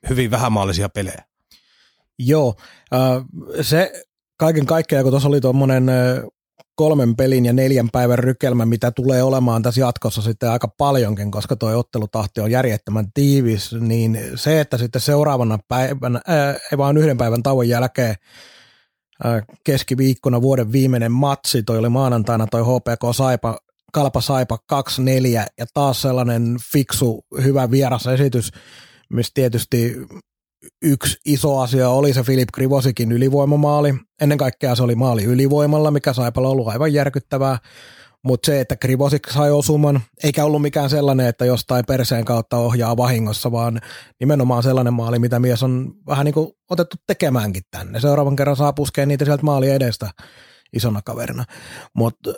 hyvin vähämaallisia pelejä. Joo, se kaiken kaikkiaan, kun tuossa oli tuommoinen kolmen pelin ja neljän päivän rykelmä, mitä tulee olemaan tässä jatkossa sitten aika paljonkin, koska tuo ottelutahti on järjettömän tiivis, niin se, että sitten seuraavana päivänä, ää, ei vaan yhden päivän tauon jälkeen ää, keskiviikkona vuoden viimeinen matsi, toi oli maanantaina toi HPK Saipa, Kalpa Saipa 2-4 ja taas sellainen fiksu, hyvä vierasesitys, missä tietysti yksi iso asia oli se Filip Krivosikin ylivoimamaali. Ennen kaikkea se oli maali ylivoimalla, mikä Saipalla ollut aivan järkyttävää. Mutta se, että Krivosik sai osuman, eikä ollut mikään sellainen, että jostain perseen kautta ohjaa vahingossa, vaan nimenomaan sellainen maali, mitä mies on vähän niin kuin otettu tekemäänkin tänne. Seuraavan kerran saa puskea niitä sieltä maali edestä isona kaverina. Mutta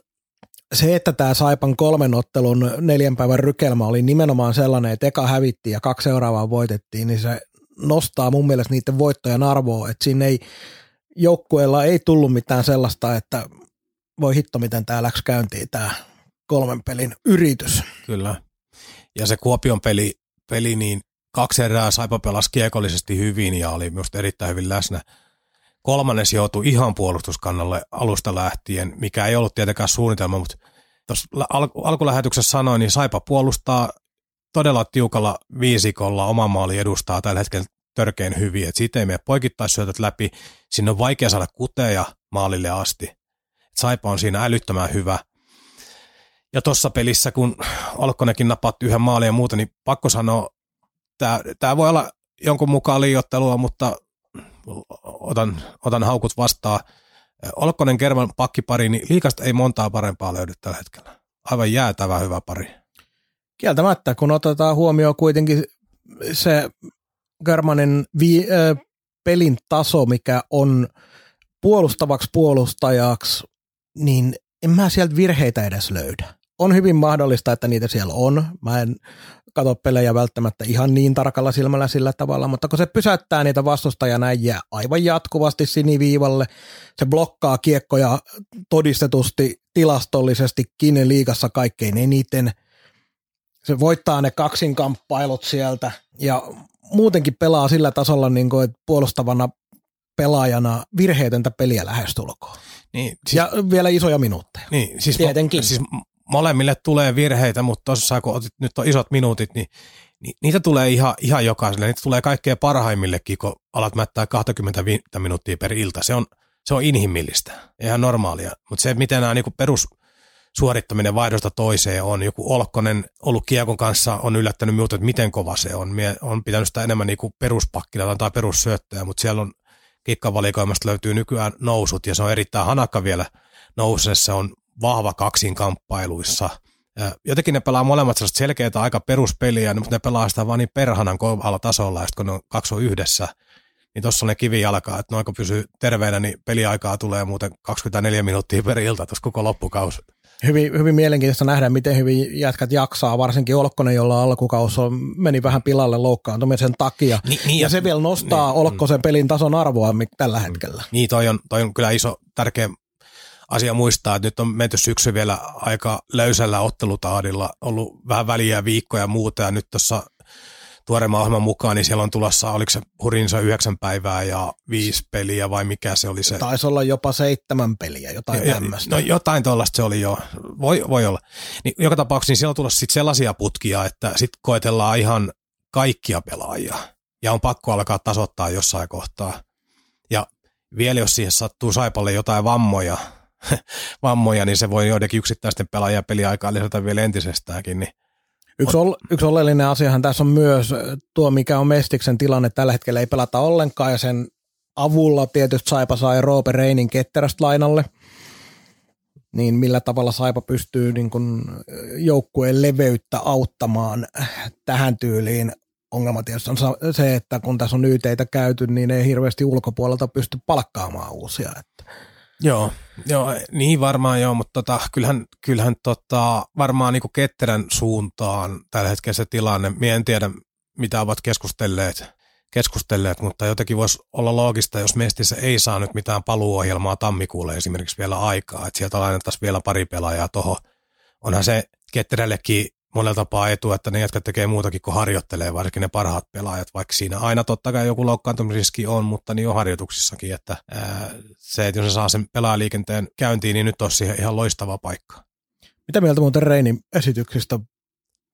se, että tämä Saipan kolmen ottelun neljän päivän rykelmä oli nimenomaan sellainen, että eka hävittiin ja kaksi seuraavaa voitettiin, niin se nostaa mun mielestä niiden voittojen arvoa, että siinä ei joukkueella ei tullut mitään sellaista, että voi hitto miten tämä läks käyntiin tämä kolmen pelin yritys. Kyllä. Ja se Kuopion peli, peli niin kaksi erää Saipa pelasi kiekollisesti hyvin ja oli myös erittäin hyvin läsnä. Kolmannes joutui ihan puolustuskannalle alusta lähtien, mikä ei ollut tietenkään suunnitelma, mutta tuossa al- alkulähetyksessä sanoin, niin Saipa puolustaa todella tiukalla viisikolla oma maali edustaa tällä hetkellä törkeän hyvin, että siitä ei mene poikittaisyötöt läpi, sinne on vaikea saada kuteja maalille asti. Saipa on siinä älyttömän hyvä. Ja tuossa pelissä, kun Olkkonenkin napatti yhden maalin ja muuta, niin pakko sanoa, tämä voi olla jonkun mukaan liiottelua, mutta otan, otan haukut vastaan. Olkkonen Kerman pakkipari, niin liikasta ei montaa parempaa löydy tällä hetkellä. Aivan jäätävä hyvä pari. Kieltämättä, kun otetaan huomioon kuitenkin se Germanin vi, äh, pelin taso, mikä on puolustavaksi puolustajaksi, niin en mä sieltä virheitä edes löydä. On hyvin mahdollista, että niitä siellä on. Mä en katso pelejä välttämättä ihan niin tarkalla silmällä sillä tavalla, mutta kun se pysäyttää niitä vastustajia näin jää aivan jatkuvasti siniviivalle, se blokkaa kiekkoja todistetusti tilastollisesti kiinni liigassa kaikkein eniten – se voittaa ne kaksinkamppailut sieltä ja muutenkin pelaa sillä tasolla, niin kuin, että puolustavana pelaajana virheetöntä peliä lähestulkoon. Niin, siis, ja vielä isoja minuutteja. Niin, siis Tietenkin. Mo, siis molemmille tulee virheitä, mutta tuossa kun otit, nyt on isot minuutit, niin, niin niitä tulee ihan, ihan jokaiselle. Niitä tulee kaikkein parhaimmillekin, kun alat mättää 20 minuuttia per ilta. Se on, se on inhimillistä, ihan normaalia. Mutta se, miten nämä niin perus suorittaminen vaihdosta toiseen on. Joku Olkkonen ollut kiekon kanssa on yllättänyt minut, että miten kova se on. Mie on pitänyt sitä enemmän niin peruspakkina tai perussyöttöä, mutta siellä on kikkavalikoimasta löytyy nykyään nousut ja se on erittäin hanakka vielä nousessa. on vahva kaksin kamppailuissa. Ja jotenkin ne pelaa molemmat sellaista selkeää aika peruspeliä, mutta ne pelaa sitä vaan niin perhanan kovalla tasolla, ja kun ne on kaksi on yhdessä, niin tuossa on ne kivijalkaa, että noin kun pysyy terveenä, niin peliaikaa tulee muuten 24 minuuttia per ilta tuossa koko loppukausi. Hyvin, hyvin mielenkiintoista nähdä, miten hyvin jätkät jaksaa, varsinkin Olkkonen, jolla alkukaus on, meni vähän pilalle loukkaantumisen takia. Ni, niin, ja se vielä nostaa niin, Olkkosen pelin tason arvoa tällä hetkellä. Niin, toi on, toi on kyllä iso, tärkeä asia muistaa, että nyt on menty syksy vielä aika löysällä ottelutaadilla, ollut vähän väliä viikkoja ja muuta, ja nyt tuossa tuoreemman ohjelman mukaan, niin siellä on tulossa, oliko se hurinsa yhdeksän päivää ja viisi peliä vai mikä se oli se? Taisi olla jopa seitsemän peliä, jotain tämmöistä. No jotain tuollaista se oli jo, voi, voi olla. Niin, joka tapauksessa niin siellä on tulossa sit sellaisia putkia, että sitten koetellaan ihan kaikkia pelaajia ja on pakko alkaa tasoittaa jossain kohtaa. Ja vielä jos siihen sattuu Saipalle jotain vammoja, vammoja, niin se voi joidenkin yksittäisten pelaajien peliaikaa lisätä vielä entisestäänkin, niin Yksi, ol, yksi oleellinen asiahan tässä on myös tuo, mikä on Mestiksen tilanne. Tällä hetkellä ei pelata ollenkaan ja sen avulla tietysti Saipa sai Roope Reinin ketterästä lainalle. Niin millä tavalla Saipa pystyy niin kun joukkueen leveyttä auttamaan tähän tyyliin. Ongelma tietysti on se, että kun tässä on yteitä käyty, niin ei hirveästi ulkopuolelta pysty palkkaamaan uusia. Joo, joo, niin varmaan joo, mutta tota, kyllähän, kyllähän tota, varmaan niin ketterän suuntaan tällä hetkellä se tilanne. Mie en tiedä, mitä ovat keskustelleet, keskustelleet, mutta jotenkin voisi olla loogista, jos Mestissä ei saa nyt mitään paluuohjelmaa tammikuulle esimerkiksi vielä aikaa, että sieltä lainattaisiin vielä pari pelaajaa tuohon. Onhan se ketterällekin monella tapaa etu, että ne jätkät tekee muutakin kuin harjoittelee, varsinkin ne parhaat pelaajat, vaikka siinä aina totta kai joku loukkaantumisriski on, mutta niin on harjoituksissakin, että ää, se, että jos se saa sen pelaajaliikenteen käyntiin, niin nyt on siihen ihan loistava paikka. Mitä mieltä muuten Reinin esityksistä?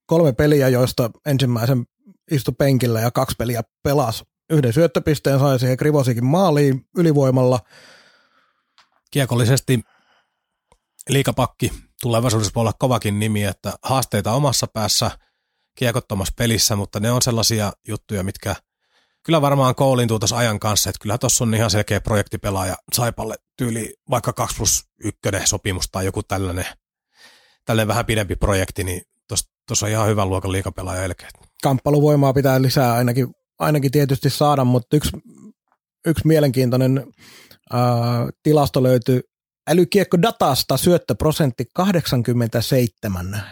Kolme peliä, joista ensimmäisen istu penkillä ja kaksi peliä pelas. Yhden syöttöpisteen sai siihen Krivosikin maaliin ylivoimalla. Kiekollisesti liikapakki tulevaisuudessa voi olla kovakin nimi, että haasteita omassa päässä kiekottomassa pelissä, mutta ne on sellaisia juttuja, mitkä kyllä varmaan koulintuu tuossa ajan kanssa, että kyllä tuossa on ihan selkeä projektipelaaja Saipalle tyyli vaikka 2 plus 1 sopimus tai joku tällainen, tällainen vähän pidempi projekti, niin tuossa on ihan hyvän luokan liikapelaaja elkeet. Kamppailuvoimaa pitää lisää ainakin, ainakin tietysti saada, mutta yksi, yksi mielenkiintoinen ää, tilasto löytyy älykiekko datasta syöttöprosentti 87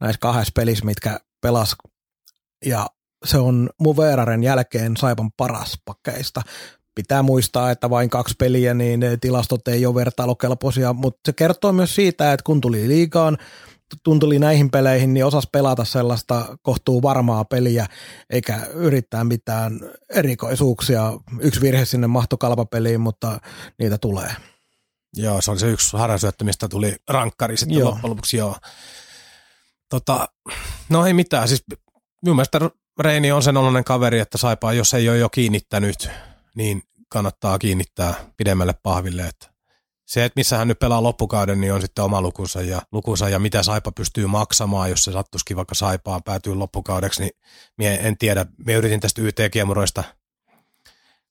näissä kahdessa pelissä, mitkä pelas. Ja se on Muveraren jälkeen Saipan paras pakkeista. Pitää muistaa, että vain kaksi peliä, niin tilastot ei ole vertailukelpoisia, mutta se kertoo myös siitä, että kun tuli liigaan, tuntuli näihin peleihin, niin osas pelata sellaista kohtuu varmaa peliä, eikä yrittää mitään erikoisuuksia. Yksi virhe sinne mahtokalpapeliin, mutta niitä tulee. Joo, se oli se yksi harjasyöttö, mistä tuli rankkari sitten joo. loppujen lopuksi, joo. Tota, no ei mitään, siis minun mielestä Reini on sen oloinen kaveri, että saipaa, jos ei ole jo kiinnittänyt, niin kannattaa kiinnittää pidemmälle pahville, että se, että missä hän nyt pelaa loppukauden, niin on sitten oma lukunsa ja, lukunsa ja mitä Saipa pystyy maksamaan, jos se sattuisikin vaikka Saipaan päätyy loppukaudeksi, niin mie en tiedä. Me yritin tästä YT-kiemuroista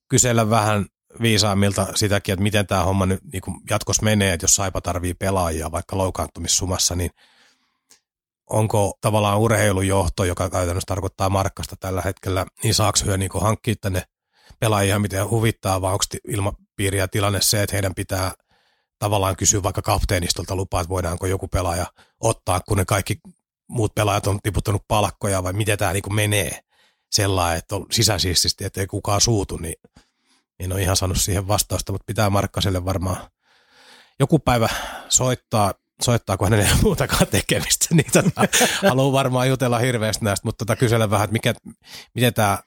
kysellä vähän viisaammilta sitäkin, että miten tämä homma nyt niin jatkossa menee, että jos Saipa tarvii pelaajia vaikka loukkaantumissumassa, niin onko tavallaan urheilujohto, joka käytännössä tarkoittaa markkasta tällä hetkellä, niin saako hyö niin hankkia tänne pelaajia, miten huvittaa, vai onko ilmapiiri ja tilanne se, että heidän pitää tavallaan kysyä vaikka kapteenistolta lupaa, että voidaanko joku pelaaja ottaa, kun ne kaikki muut pelaajat on tiputtanut palkkoja, vai miten tämä niin menee? Sellainen, että on sisäsiististi, että ei kukaan suutu, niin en ole ihan saanut siihen vastausta, mutta pitää Markkaselle varmaan joku päivä soittaa, soittaa, kun hänellä ei ole muutakaan tekemistä, niin tota, haluan varmaan jutella hirveästi näistä, mutta tota, kysellä vähän, että mikä, miten tämä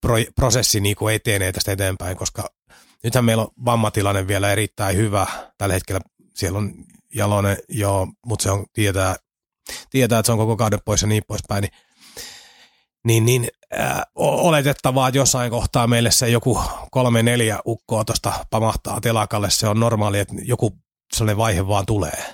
pro, prosessi niin kuin etenee tästä eteenpäin, koska nythän meillä on vammatilanne vielä erittäin hyvä. Tällä hetkellä siellä on Jalonen, joo, mutta se on, tietää, tietää, että se on koko kauden pois ja niin poispäin, niin niin, niin äh, oletettavaa, että jossain kohtaa meille se joku kolme neljä ukkoa tuosta pamahtaa telakalle. Se on normaali, että joku sellainen vaihe vaan tulee.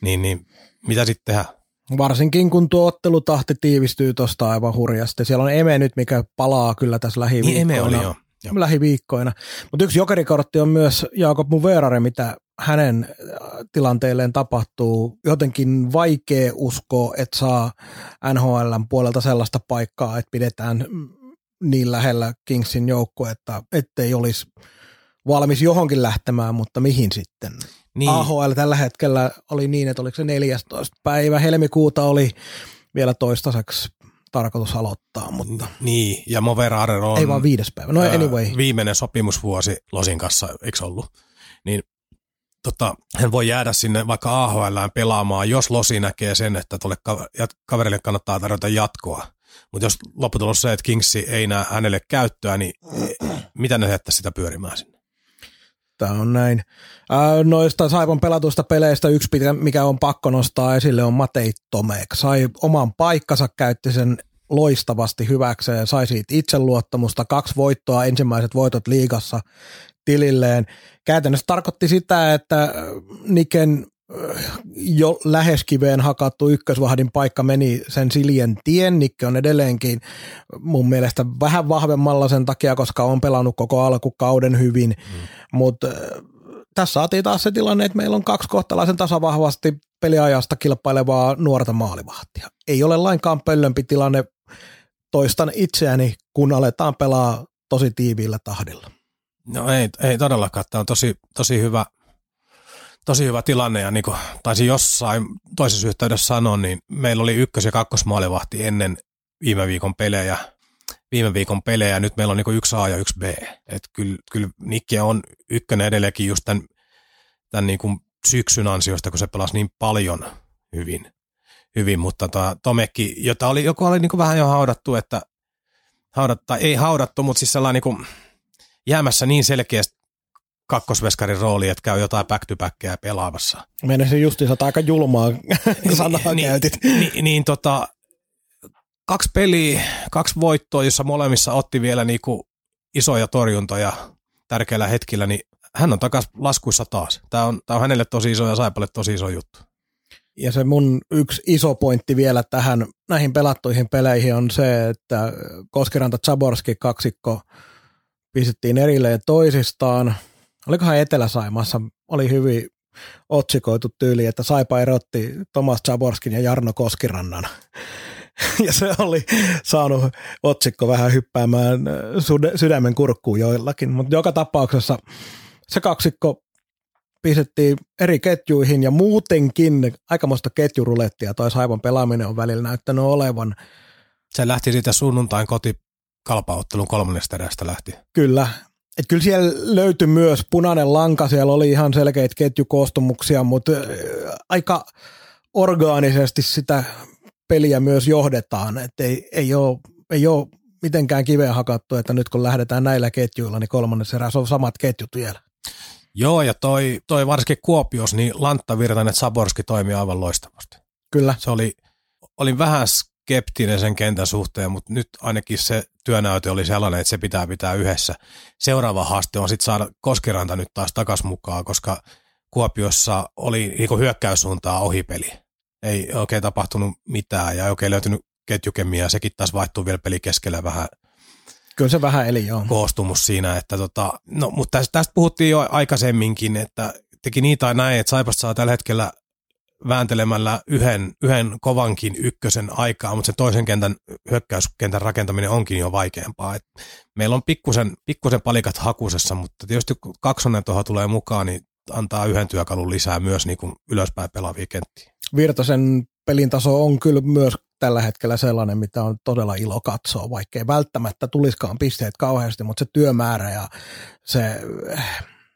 Niin, niin mitä sitten tehdään? Varsinkin kun tuo ottelutahti tiivistyy tuosta aivan hurjasti. Siellä on Eme nyt, mikä palaa kyllä tässä lähiviikkoina. Niin Eme oli jo. Lähiviikkoina. Mutta yksi jokerikortti on myös Jaakob Muverare, mitä hänen äh, tilanteelleen tapahtuu. Jotenkin vaikea uskoa, että saa NHLn puolelta sellaista paikkaa, että pidetään niin lähellä Kingsin joukkuetta, ettei olisi valmis johonkin lähtemään, mutta mihin sitten? Niin, AHL tällä hetkellä oli niin, että oliko se 14. päivä helmikuuta oli vielä toistaiseksi tarkoitus aloittaa, mutta niin, ja Moveraren on ei vaan viides päivä. No anyway, viimeinen sopimusvuosi Losin kanssa, eikö ollut? Tota, hän voi jäädä sinne vaikka AHL pelaamaan, jos Losi näkee sen, että tuolle kaverille kannattaa tarjota jatkoa. Mutta jos lopputulos se, että Kingsi ei näe hänelle käyttöä, niin mitä ne jättäisi sitä pyörimään sinne? tämä on näin. Ää, noista Saipon pelatusta peleistä yksi, mikä on pakko nostaa esille, on Matei Tomek. Sai oman paikkansa, käytti sen loistavasti hyväkseen, sai siitä itseluottamusta, kaksi voittoa, ensimmäiset voitot liigassa tililleen. Käytännössä tarkoitti sitä, että äh, Niken äh, jo lähes kiveen hakattu ykkösvahdin paikka meni sen Siljen tien. Nikke on edelleenkin mun mielestä vähän vahvemmalla sen takia, koska on pelannut koko alkukauden hyvin, mm. mutta tässä saatiin taas se tilanne, että meillä on kaksi kohtalaisen tasavahvasti peliajasta kilpailevaa nuorta maalivahtia. Ei ole lainkaan pöllömpi tilanne, toistan itseäni, kun aletaan pelaa tosi tiiviillä tahdilla. No ei, ei todellakaan. Tämä on tosi, tosi, hyvä, tosi hyvä tilanne ja niin kuin taisin jossain toisessa yhteydessä sanoa, niin meillä oli ykkös- ja kakkosmaalivahti ennen viime viikon pelejä. Viime viikon pelejä nyt meillä on niin yksi A ja yksi B. Et kyllä, kyllä Nikki on ykkönen edelleenkin just tämän, tämän niin kuin syksyn ansiosta, kun se pelasi niin paljon hyvin. hyvin mutta tota, Tomekki, jota oli, joku oli niin kuin vähän jo haudattu, että haudattu, ei haudattu, mutta siis sellainen niin kuin jäämässä niin selkeästi kakkosveskarin rooli, että käy jotain back to backia pelaavassa. Meinasin justiinsa että aika julmaa sanaa niin, käytit. Niin, niin tota, kaksi peliä, kaksi voittoa, jossa molemmissa otti vielä niinku isoja torjuntoja tärkeillä hetkillä, niin hän on takas laskuissa taas. Tämä on, tämä on hänelle tosi iso ja Saipalle tosi iso juttu. Ja se mun yksi iso pointti vielä tähän näihin pelattuihin peleihin on se, että Koskiranta Zaborski kaksikko pistettiin erilleen toisistaan. Olikohan Etelä-Saimassa, oli hyvin otsikoitu tyyli, että Saipa erotti Tomas Zaborskin ja Jarno Koskirannan. Ja se oli saanut otsikko vähän hyppäämään sydämen kurkkuun joillakin, mutta joka tapauksessa se kaksikko pistettiin eri ketjuihin ja muutenkin aikamoista ketjurulettia toi Saipan pelaaminen on välillä näyttänyt olevan. Se lähti siitä sunnuntain koti kalpaottelun kolmannesta erästä lähti. Kyllä. Et kyllä siellä löytyi myös punainen lanka, siellä oli ihan selkeitä ketjukoostumuksia, mutta aika orgaanisesti sitä peliä myös johdetaan, että ei, ei, ole, ei ole mitenkään kiveen hakattu, että nyt kun lähdetään näillä ketjuilla, niin kolmannessa erässä on samat ketjut vielä. Joo, ja toi, toi varsinkin Kuopios, niin Lantta Virtanen Saborski toimii aivan loistavasti. Kyllä. Se oli, olin vähän skeptinen sen kentän suhteen, mutta nyt ainakin se työnäyte oli sellainen, että se pitää pitää yhdessä. Seuraava haaste on sitten saada Koskiranta nyt taas takas mukaan, koska Kuopiossa oli niin hyökkäyssuuntaa ohipeli. Ei oikein tapahtunut mitään ja ei oikein löytynyt ketjukemia ja sekin taas vaihtuu vielä peli keskellä vähän Kyllä se vähän eli joo. koostumus siinä, että tota, no, mutta tästä, tästä puhuttiin jo aikaisemminkin, että teki niin tai näin, että Saipasta saa tällä hetkellä vääntelemällä yhden, yhden kovankin ykkösen aikaa, mutta se toisen kentän hyökkäyskentän rakentaminen onkin jo vaikeampaa. Et meillä on pikkusen, pikkusen palikat hakusessa, mutta tietysti kun kaksonen tuohon tulee mukaan, niin antaa yhden työkalun lisää myös niin kuin ylöspäin pelaavia kenttiä. Virtasen pelin taso on kyllä myös tällä hetkellä sellainen, mitä on todella ilo katsoa, vaikkei välttämättä tuliskaan pisteet kauheasti, mutta se työmäärä ja se,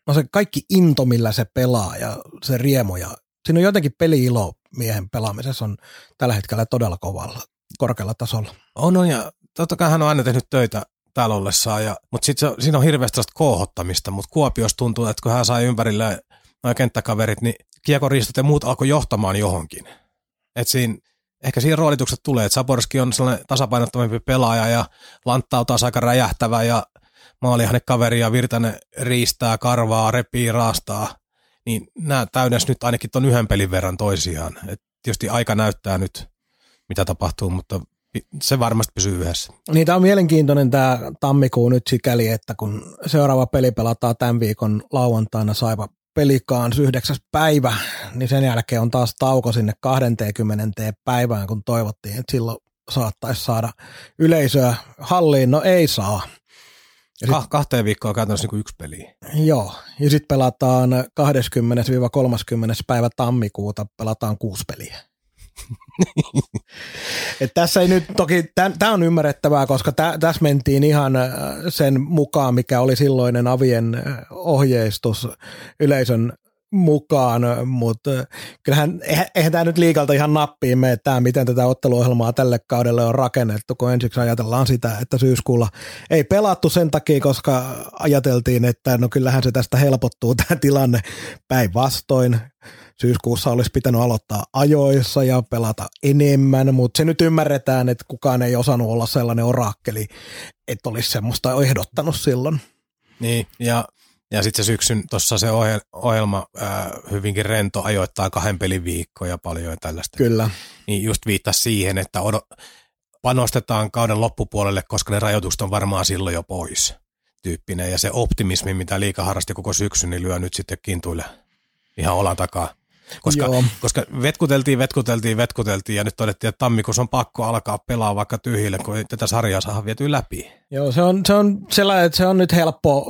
no se kaikki into, millä se pelaa ja se riemu ja siinä on jotenkin peli-ilo miehen pelaamisessa on tällä hetkellä todella kovalla, korkealla tasolla. On, on ja totta kai hän on aina tehnyt töitä täällä ollessaan, ja, mutta sit se, siinä on hirveästi sellaista kohottamista, mutta Kuopiossa tuntuu, että kun hän sai ympärille noin kenttäkaverit, niin kiekoriistot ja muut alkoi johtamaan johonkin. Et siinä, ehkä siinä roolitukset tulee, että Saborski on sellainen tasapainottomampi pelaaja ja Lantta on taas aika räjähtävä ja maalihan kaveri ja Virtanen riistää, karvaa, repii, raastaa. Niin nämä täydens nyt ainakin tuon yhden pelin verran toisiaan. Et tietysti aika näyttää nyt, mitä tapahtuu, mutta se varmasti pysyy yhdessä. Niin tämä on mielenkiintoinen tämä tammikuu nyt sikäli, että kun seuraava peli pelataan tämän viikon lauantaina Saipa pelikaan 9. päivä, niin sen jälkeen on taas tauko sinne 20. päivään, kun toivottiin, että silloin saattaisi saada yleisöä halliin. No ei saa. Ja sit- Ka- kahteen viikkoon käytännössä niin yksi peli. Joo, ja sitten pelataan 20-30. päivä tammikuuta, pelataan kuusi peliä. Et tässä ei nyt, toki tämä on ymmärrettävää, koska tä, tässä mentiin ihan äh, sen mukaan, mikä oli silloinen avien äh, ohjeistus yleisön mukaan, mutta kyllähän eihän, eihän tämä nyt liikalta ihan nappiin mene tämä, miten tätä otteluohjelmaa tälle kaudelle on rakennettu, kun ensiksi ajatellaan sitä, että syyskuulla ei pelattu sen takia, koska ajateltiin, että no kyllähän se tästä helpottuu tämä tilanne päinvastoin. Syyskuussa olisi pitänyt aloittaa ajoissa ja pelata enemmän, mutta se nyt ymmärretään, että kukaan ei osannut olla sellainen orakkeli, että olisi semmoista ehdottanut silloin. Niin, ja, ja sitten se syksyn tuossa se ohje, ohjelma ää, hyvinkin rento ajoittaa kahden pelin viikkoa ja paljon ja tällaista. Kyllä. Niin just viittasi siihen, että odo, panostetaan kauden loppupuolelle, koska ne rajoitukset on varmaan silloin jo pois tyyppinen. Ja se optimismi, mitä liika harrasti koko syksyn, niin lyö nyt sitten kintuille ihan olan takaa. Koska, Joo. koska vetkuteltiin, vetkuteltiin, vetkuteltiin ja nyt todettiin, että tammikuussa on pakko alkaa pelaa vaikka tyhjille, kun tätä sarjaa saa vietyä läpi. Joo, se on, se on sellainen, että se on nyt helppo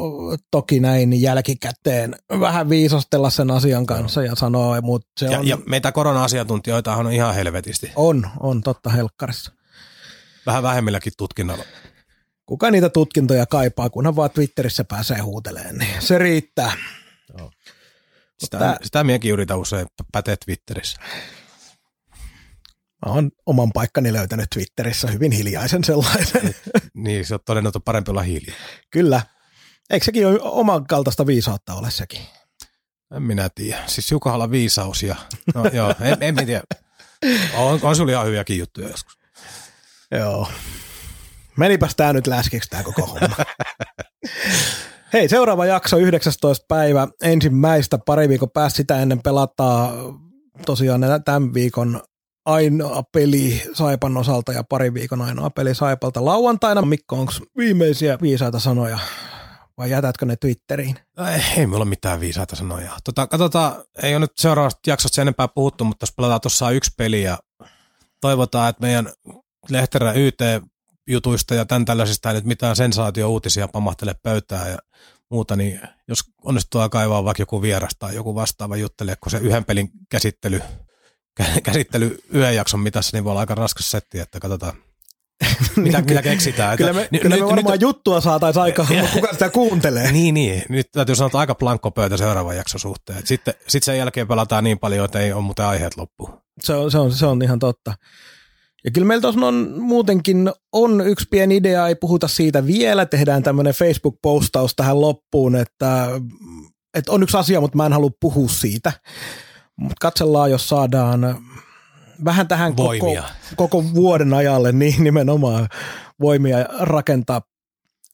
toki näin jälkikäteen vähän viisostella sen asian kanssa ja sanoa, mutta se Ja, on, ja meitä korona-asiantuntijoita on ihan helvetisti. on, on totta helkkarissa. Vähän vähemmilläkin tutkinnalla. Kuka niitä tutkintoja kaipaa, kunhan vaan Twitterissä pääsee huuteleen, niin se riittää. Sitä, Tää- sitä minäkin yritän usein päteä Twitterissä. Mä oon oman paikkani löytänyt Twitterissä hyvin hiljaisen sellaisen. Niin, se on todennut, on parempi olla hiljaa. Kyllä. Eikö sekin ole oman kaltaista viisautta ole sekin? En minä tiedä. Siis Jukohalla viisaus ja... No joo, en, en minä tiedä. On, on sulla ihan hyviäkin juttuja joskus. Joo. Menipäs tää nyt läskiksi tää koko homma. Hei, seuraava jakso 19. päivä ensimmäistä pari viikon päästä sitä ennen pelataan tosiaan tämän viikon ainoa peli Saipan osalta ja pari viikon ainoa peli Saipalta lauantaina. Mikko, onko viimeisiä viisaita sanoja vai jätätkö ne Twitteriin? Ei, ei ole mitään viisaita sanoja. Tota, katsotaan, ei ole nyt seuraavasta jaksosta sen enempää puhuttu, mutta jos pelataan tuossa yksi peli ja toivotaan, että meidän Lehterä YT-jutuista ja tämän tällaisista ei nyt mitään sensaatio-uutisia pamahtele pöytään ja muuta, niin jos onnistuu kaivaa vaikka joku vieras tai joku vastaava juttelee, kun se yhden pelin käsittely, kä- käsittely yhden jakson mitassa, niin voi olla aika raskas setti, että katsotaan, mitä, mitä keksitään. Kyllä me, Että- kyllä me nyt- varmaan nyt- juttua saataisiin aikaan, mutta kuka sitä kuuntelee? niin, niin. Nyt täytyy sanoa, että aika plankko pöytä seuraavan jakson suhteen. Sitten sit sen jälkeen pelataan niin paljon, että ei ole muuten aiheet loppu. Se on, se on, se on ihan totta. Ja kyllä meillä tuossa on muutenkin on yksi pieni idea, ei puhuta siitä vielä, tehdään tämmöinen Facebook-postaus tähän loppuun, että, että on yksi asia, mutta mä en halua puhua siitä. Mutta katsellaan, jos saadaan vähän tähän koko, koko vuoden ajalle niin nimenomaan voimia rakentaa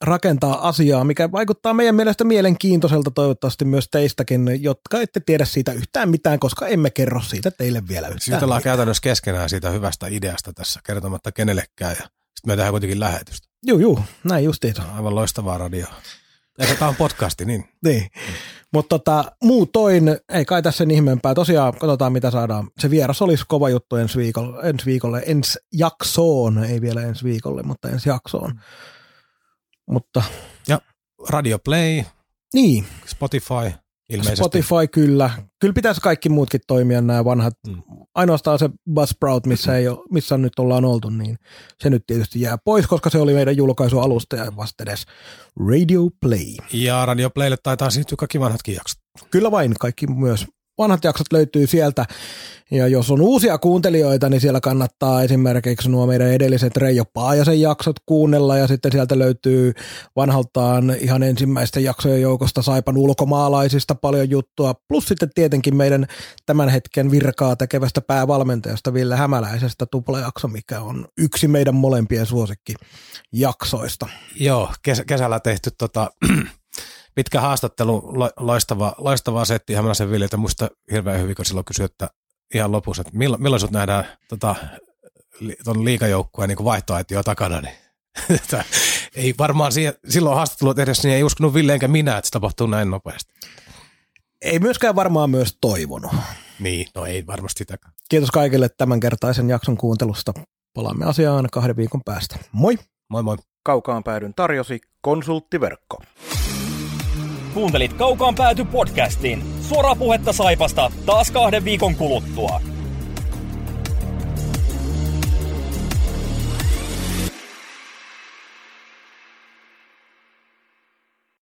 rakentaa asiaa, mikä vaikuttaa meidän mielestä mielenkiintoiselta toivottavasti myös teistäkin, jotka ette tiedä siitä yhtään mitään, koska emme kerro siitä teille vielä yhtään Sitten ollaan mitään. käytännössä keskenään siitä hyvästä ideasta tässä, kertomatta kenellekään. Ja sitten me tehdään kuitenkin lähetystä. Juu, juu, näin justiinsa. Aivan loistavaa radio. Eikä tämä on podcasti, niin Niin. Mutta tota, muutoin, ei kai tässä sen ihmeempää. Tosiaan katsotaan, mitä saadaan. Se vieras olisi kova juttu ensi viikolle, ensi, viikolle, ensi jaksoon, ei vielä ensi viikolle, mutta ensi jaksoon. Mutta Radio Play, niin, Spotify ilmeisesti. Spotify kyllä. Kyllä pitäisi kaikki muutkin toimia nämä vanhat. Mm. Ainoastaan se Buzzsprout, missä, ei ole, missä nyt ollaan oltu, niin se nyt tietysti jää pois, koska se oli meidän julkaisualusta ja vastedes Radio Play. Ja Radio Playlle taitaa siirtyä kaikki vanhatkin jaksot. Kyllä vain, kaikki myös vanhat jaksot löytyy sieltä. Ja jos on uusia kuuntelijoita, niin siellä kannattaa esimerkiksi nuo meidän edelliset Reijo Paajasen jaksot kuunnella. Ja sitten sieltä löytyy vanhaltaan ihan ensimmäisten jaksojen joukosta Saipan ulkomaalaisista paljon juttua. Plus sitten tietenkin meidän tämän hetken virkaa tekevästä päävalmentajasta Ville Hämäläisestä tuplajakso, mikä on yksi meidän molempien suosikkijaksoista. Joo, kes- kesällä tehty tota, pitkä haastattelu, lo- loistava, loistava setti Hämäläisen Viljeltä. Muista hirveän hyvin, kun silloin kysyi, että ihan lopussa, että milloin, milloin sut nähdään tota, ton liikajoukkueen niin vaihtoaitio takana, niin ei varmaan siihen, silloin haastattelua tehdessä niin ei uskonut Ville enkä minä, että se tapahtuu näin nopeasti. Ei myöskään varmaan myös toivonut. Niin, no ei varmasti sitäkään. Kiitos kaikille tämänkertaisen jakson kuuntelusta. Palaamme asiaan kahden viikon päästä. Moi! Moi moi. Kaukaan päädyn tarjosi konsulttiverkko. Kuuntelit Kaukaan pääty podcastin. Suoraa puhetta Saipasta taas kahden viikon kuluttua.